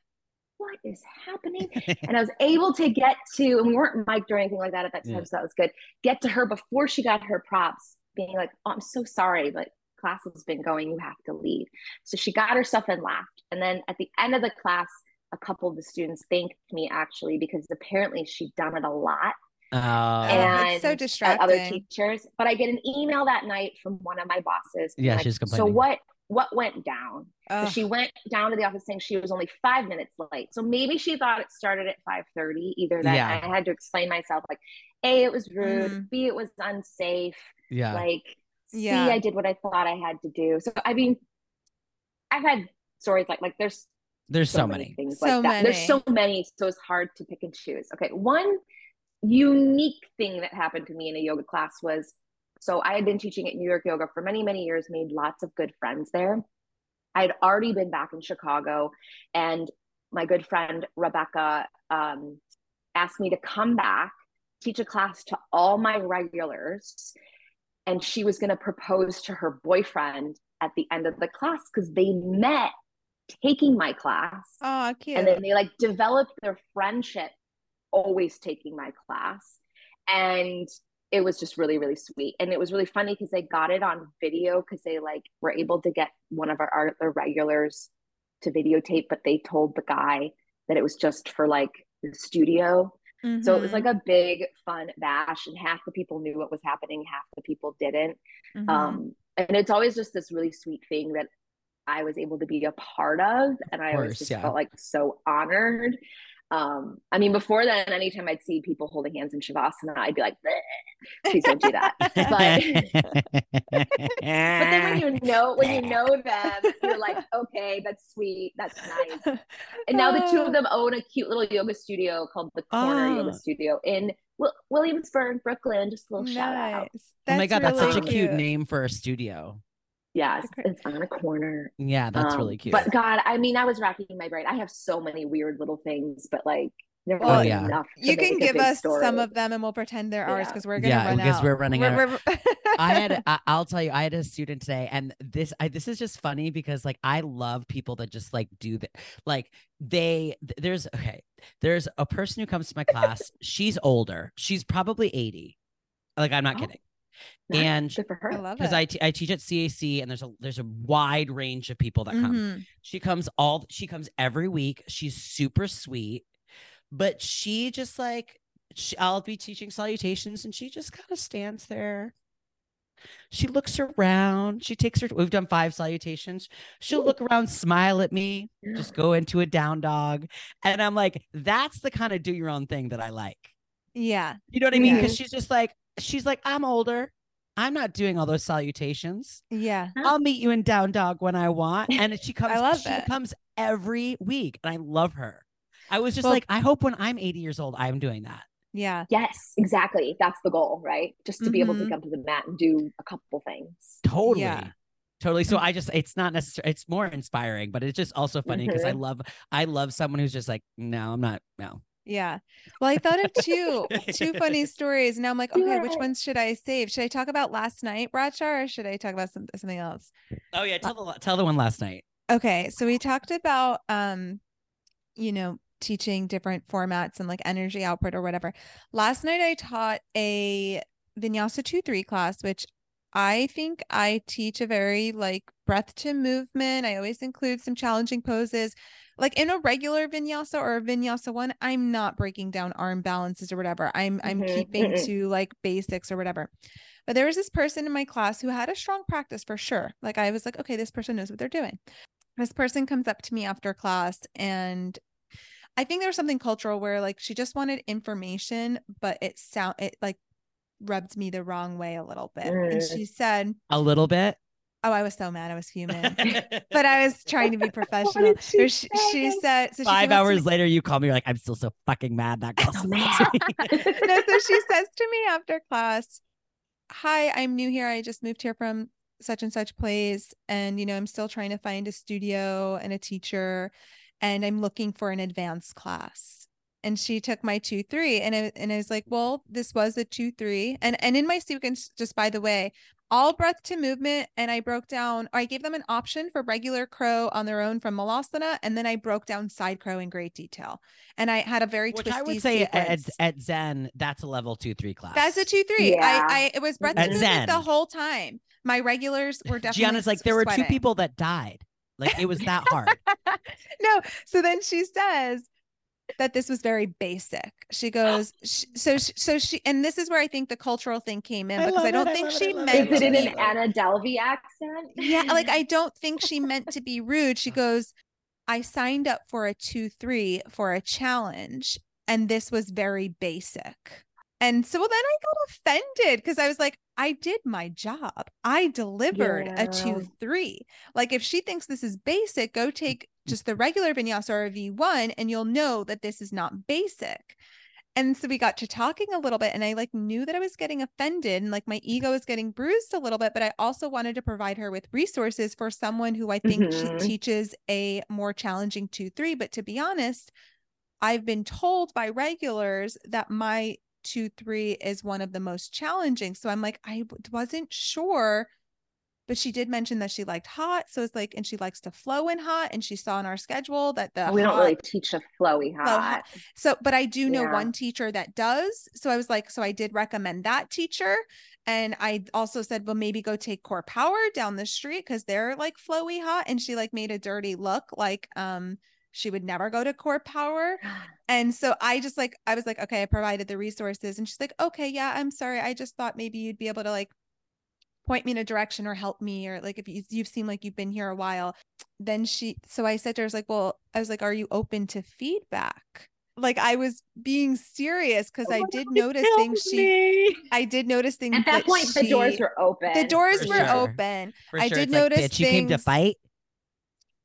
S4: what is happening? And I was able to get to, and we weren't mic'd or anything like that at that time,
S2: Yeah.
S4: so that was good. Get to her before she got her props, being like, oh, I'm so sorry, but class has been going. You have to leave. So she got her stuff and left. And then at the end of the class, a couple of the students thanked me actually because apparently she'd done it a lot.
S2: Oh,
S4: and
S3: it's so
S4: at
S3: distracting.
S4: other teachers. But I get an email that night from one of my bosses.
S2: Yeah,
S4: like,
S2: she's
S4: So what what went down? So she went down to the office saying she was only five minutes late. So maybe she thought it started at 5:30. Either that
S2: Yeah.
S4: I had to explain myself like A, it was rude,
S3: Mhm.
S4: B, it was unsafe.
S2: yeah.
S4: Like C,
S3: Yeah.
S4: I did what I thought I had to do. So I mean, I've had stories like like there's
S2: There's so,
S4: many
S2: many.
S4: things
S3: So
S4: like that. There's so many, so it's hard to pick and choose. Okay, one unique thing that happened to me in a yoga class was so I had been teaching at New York Yoga for many, many years, made lots of good friends there. I had already been back in Chicago, and my good friend Rebecca um, asked me to come back, teach a class to all my regulars, and she was going to propose to her boyfriend at the end of the class because they met taking my class
S3: Oh, cute.
S4: and then they like developed their friendship always taking my class. And it was just really really sweet. And it was really funny because they got it on video because they like were able to get one of our, our the regulars to videotape but they told the guy that it was just for like the studio. So it was like a big fun bash and half the people knew what was happening half the people didn't.
S3: Mhm.
S4: um and it's always just this really sweet thing that i was able to be a part of and i always just
S2: yeah.
S4: felt like so honored um i mean before then anytime i'd see people holding hands in shavasana i'd be like please don't do that <laughs> but but then when you know when you know them you're like okay that's sweet that's nice and now the two of them own a cute little yoga studio called the corner yoga
S2: Ah.
S4: studio in Wil- williamsburg brooklyn just a little shout out
S3: Nice.
S2: oh my god, that's such a cute name for a studio.
S4: Yes it's on a corner
S2: Yeah, that's
S4: Um,
S2: really cute.
S4: But God, I mean, I was racking my brain. I have so many weird little things, but like there
S3: Well,
S4: wasn't
S2: Oh, yeah.
S4: enough.
S3: You can give us
S4: story.
S3: some of them and we'll pretend they're ours
S4: Yeah.
S3: because we're gonna
S2: Yeah,
S3: run
S2: because
S3: out.
S2: we're running
S3: We're-
S2: out.
S3: we're- <laughs>
S2: I had I, I'll tell you, I had a student today, and this I this is just funny because like I love people that just like do that. Like they there's okay, there's a person who comes to my class. <laughs> she's older. She's probably 80. Like I'm not
S4: Oh,
S2: kidding.
S4: Nice.
S2: And
S4: good for her.
S3: I love
S2: because
S3: it.
S2: I, te- I teach at CAC and there's a there's a wide range of people that come.
S3: Mhm.
S2: She comes all she comes every week. She's super sweet, but she just like she, I'll be teaching salutations and she just kind of stands there. She looks around. She takes her. We've done five salutations. She'll
S4: Ooh.
S2: look around, smile at me, just go into a down dog, and I'm like, that's the kind of do your own thing that I like.
S3: Yeah.
S2: You know what I mean?
S3: Yeah.
S2: Because she's just like, she's like, I'm older. I'm not doing all those salutations.
S3: Yeah.
S2: I'll meet you in down dog when I want. And she <laughs> comes, I
S3: love
S2: she
S3: that.
S2: comes every week. And I love her. I was just
S3: Well-
S2: like, I hope when I'm 80 years old, I'm doing that.
S3: Yeah.
S4: Yes, exactly. That's the goal, right? Just to be able to come to the mat and do a couple things.
S2: Totally.
S3: Yeah.
S2: Totally. So I just, it's not necessarily, it's more inspiring, but it's just also funny because I
S3: Mm-hmm.
S2: love, I love someone who's just like, no, I'm not, no.
S3: Yeah. Well, I thought of two two funny <laughs> stories. Now I'm like, okay, which ones should I save? Should I talk about last night, Bradshaw, or should I talk about some, something else?
S2: Oh yeah. Tell the, tell the one last night.
S3: Okay, so we talked about um, you know, teaching different formats and like energy output or whatever. Last night I taught a Vinyasa 2-3 class, which I think I teach a very like breath to movement. I always include some challenging poses. Like in a regular vinyasa or a vinyasa one, I'm not breaking down arm balances or whatever. I'm I'm
S4: Mhm,
S3: keeping to like basics or whatever. But there was this person in my class who had a strong practice for sure. Like I was like, okay, this person knows what they're doing. This person comes up to me after class and I think there was something cultural where like she just wanted information, but it sound it like rubbed me the wrong way a little bit. And
S4: Mm.
S3: she said,
S2: A little bit.
S3: Oh, I was so mad. I was fuming. <laughs> but I was trying to be professional.
S4: she
S3: She, she said so
S2: Five hours later, you call me. You're like, I'm still so fucking mad. That girl. Said
S4: man.
S2: that to me."
S3: no, so she says to me after class, Hi, I'm new here. I just moved here from such and such place. And, you know, I'm still trying to find a studio and a teacher. And I'm looking for an advanced class. And she took my two, three. And I, and I was like, well, this was a two, three. And, and in my sequence, just by the way, all breath to movement and I broke down or I gave them an option for regular crow on their own from Malasana and then I broke down side crow in great detail. And I had a very
S2: Which
S3: twisty
S2: I would say at, at Zen, that's a level two, three class.
S3: That's a two three.
S4: Yeah.
S3: I, I it was breath to
S2: At
S3: movement the whole time. My regulars were definitely
S2: Gianna's like, there were two people that died. Like it was that hard. <laughs>
S3: no. So then she says that this was very basic. She oh. goes, sh- so sh- so she, and this is where I think the cultural thing came in
S2: I
S3: because
S2: love
S3: I don't
S2: it,
S3: think
S2: love it,
S3: she
S2: it,
S3: meant
S4: Is it in
S3: be.
S4: an Anna Delvey accent?
S3: Yeah, like I <laughs> don't think she meant to be rude. She oh. goes, I signed up for a two three for a challenge, and this was very basic. And so then I got offended because I was like, I did my job. I delivered a two three. Like if she thinks this is basic, go take just the regular vinyasa or a V1 and you'll know that this is not basic. And so we got to talking a little bit and I like knew that I was getting offended and like my ego was getting bruised a little bit, but I also wanted to provide her with resources for someone who I think
S4: Mhm.
S3: she teaches a more challenging 2-3, but to be honest, I've been told by regulars that my 2-3 is one of the most challenging. So I'm like I wasn't sure but she did mention that she liked hot. So it's like, and she likes to flow in hot. And she saw in our schedule that the
S4: we don't really teach a flowy
S3: hot.
S4: hot.
S3: so, but I do know
S4: Yeah.
S3: one teacher that does. So I was like, so I did recommend that teacher. And I also said, well, maybe go take CorePower down the street because they're like flowy hot. And she like made a dirty look like um she would never go to CorePower. <gasps> And so I just like I was like, okay, I provided the resources. And she's like, okay, yeah, I'm sorry. I just thought maybe you'd be able to like point me in a direction or help me or like if you, you've seemed like you've been here a while then she so i said to her I was like well i was like are you open to feedback like i was being serious because oh, i did notice things she i did notice things
S4: At that point, the doors were open.
S3: the doors
S2: For
S3: were
S2: sure.
S3: open
S2: For
S3: I
S2: sure.
S3: did
S2: It's like,
S3: notice
S2: bitch, you came to fight.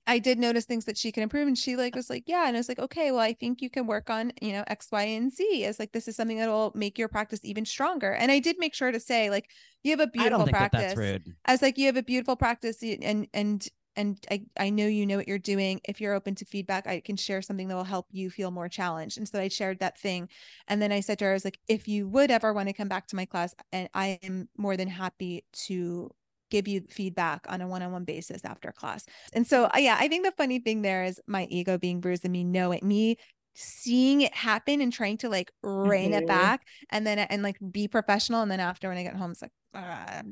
S3: I did notice things that she can improve. And she like was like, yeah. And I was like, okay, well, I think you can work on, you know, X, Y, and Z. It's like this is something that'll make your practice even stronger. And I did make sure to say, like, you have a beautiful
S2: don't think
S3: practice.
S2: that that's rude.
S3: I was like, you have a beautiful practice and and and I, I know you know what you're doing. If you're open to feedback, I can share something that will help you feel more challenged. And so I shared that thing. And then I said to her, I was like, if you would ever want to come back to my class, and I am more than happy to give you feedback on a one-on-one basis after class. And so uh, yeah, I think the funny thing there is my ego being bruised and me knowing me seeing it happen and trying to like rein it
S4: Mhm.
S3: back and then and like be professional and then after when I get home it's like "Ah,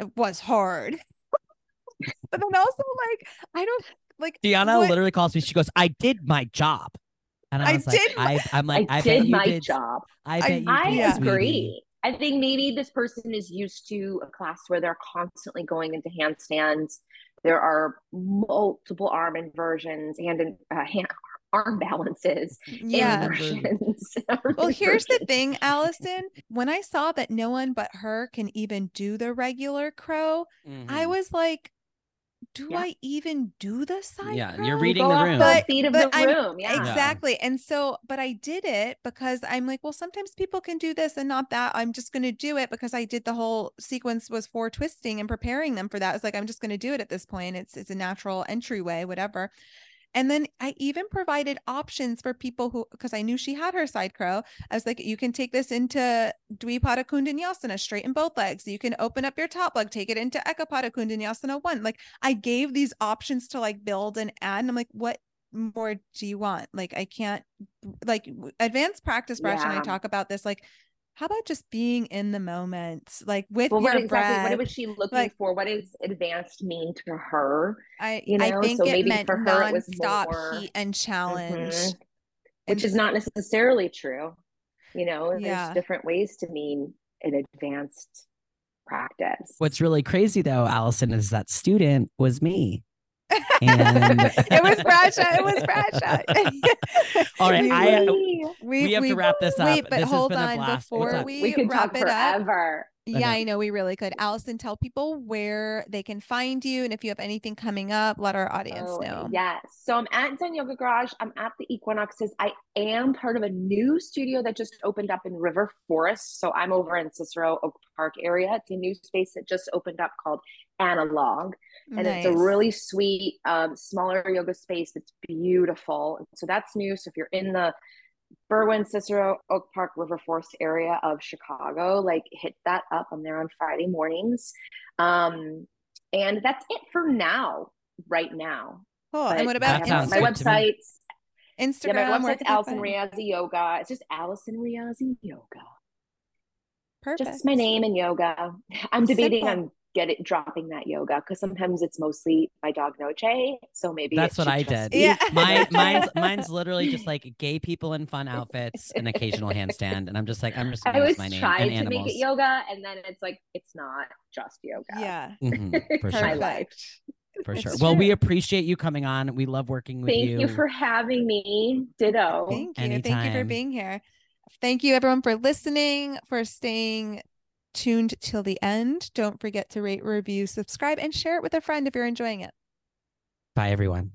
S3: it was hard. <laughs> but then also like I don't like
S2: Deanna
S3: what-
S2: literally calls me. She goes, "I did my job," and I
S3: I
S2: was like,
S3: did my-
S2: I, "I'm like,
S4: I,
S2: I,
S4: did my
S2: did.
S4: job.
S2: I
S3: I-
S4: I
S2: did,
S3: Yeah.
S4: agree. I think maybe this person is used to a class where they're constantly going into handstands. There are multiple arm inversions and uh, hand, arm balances,
S3: yeah.
S4: inversions. <laughs>
S3: Well, here's the thing, Alison. When I saw that no one but her can even do the regular crow, I
S2: Mhm.
S3: was like, do
S4: Yeah.
S3: I even do the side
S2: Yeah,
S3: crow?
S2: you're reading the
S4: off
S2: room.
S3: But-
S4: feet of
S3: but
S4: the
S3: I'm-
S4: room. Yeah.
S3: Exactly. And so, but I did it because I'm like, well, sometimes people can do this and not that. I'm just going to do it because I did the whole sequence was for twisting and preparing them for that. It's like, I'm just going to do it at this point. It's, it's a natural entryway, whatever. And then I even provided options for people who, because I knew she had her side crow. I was like, you can take this into Dvipada Koundinyasana, straighten both legs. You can open up your top leg, take it into Ekapada Koundinyasana one. Like I gave these options to like build and add. And I'm like, what more do you want? Like I can't like advanced practice Brash and I talk about this. Like, how about just being in the moment, like with
S4: Well,
S3: your
S4: what exactly?
S3: breath?
S4: What was she looking
S3: like-
S4: for? What does advanced mean to her?
S3: I
S4: you
S3: I
S4: know,
S3: think
S4: so
S3: it
S4: maybe
S3: meant
S4: for her it was
S3: nonstop
S4: more-
S3: heat and challenge.
S4: Mhm.
S3: and
S4: Which is not necessarily true. You know, there's
S3: Yeah.
S4: different ways to mean an advanced practice.
S2: What's really crazy though, Alison, is that student was me. And <laughs>
S3: it was Bradshaw. It was Bradshaw. <laughs>
S2: All right,
S3: We
S2: I-
S3: were-
S4: we,
S2: we have to wrap this up.
S3: Wait, but
S2: This has
S3: hold
S2: been a
S3: on
S2: blast.
S3: Before we,
S4: we could
S3: wrap
S4: talk
S3: it up. Yeah. I know we really could. Alison, tell people where they can find you, and if you have anything coming up, let our audience
S4: Oh,
S3: know.
S4: Yes. So I'm at Zen Yoga Garage. I'm at the Equinoxes. I am part of a new studio that just opened up in River Forest. So I'm over in Cicero Oak Park area. It's a new space that just opened up called Analog. And it's a really sweet, um, smaller yoga space. It's beautiful. So that's new. So if you're in the Berwyn, Cicero, Oak Park, River Forest area of Chicago. Like hit that up. I'm there on Friday mornings. Um, and that's it for now, right now.
S3: Cool.
S4: But
S3: and what about
S2: That sounds
S4: my
S2: good
S4: websites?
S3: Instagram?
S4: Yeah, my website's Alison
S3: find-
S4: Riazi Yoga. It's just Alison Riazi Yoga.
S3: Perfect.
S4: Just my name and yoga. I'm debating
S3: Simple.
S4: on get it dropping that yoga because sometimes it's mostly my dog Noche. So maybe
S2: That's what I did.
S4: be
S3: Yeah.
S2: Mine, <laughs> mine's, mine's literally just like gay people in fun outfits, an occasional handstand, and I'm just like, I'm just
S4: I
S2: gonna use my name
S4: try
S2: and
S4: to
S2: animals.
S4: make it yoga, and then it's like it's not just yoga.
S3: Yeah.
S2: Mhm, <laughs> for
S4: My
S2: sure,
S4: life.
S2: for
S3: It's
S2: sure. Well, we appreciate you coming on. We love working with you.
S4: Thank you. for having me. Ditto.
S3: Thank you. Thank you for being here. Thank you, everyone, for listening, for staying tuned till the end. Don't forget to rate, review, subscribe, and share it with a friend if you're enjoying it.
S2: Bye, everyone.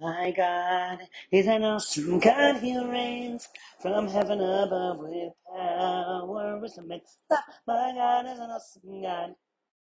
S5: My God is an awesome God. He reigns from heaven above with power. Wisdom and love. My God is an awesome God.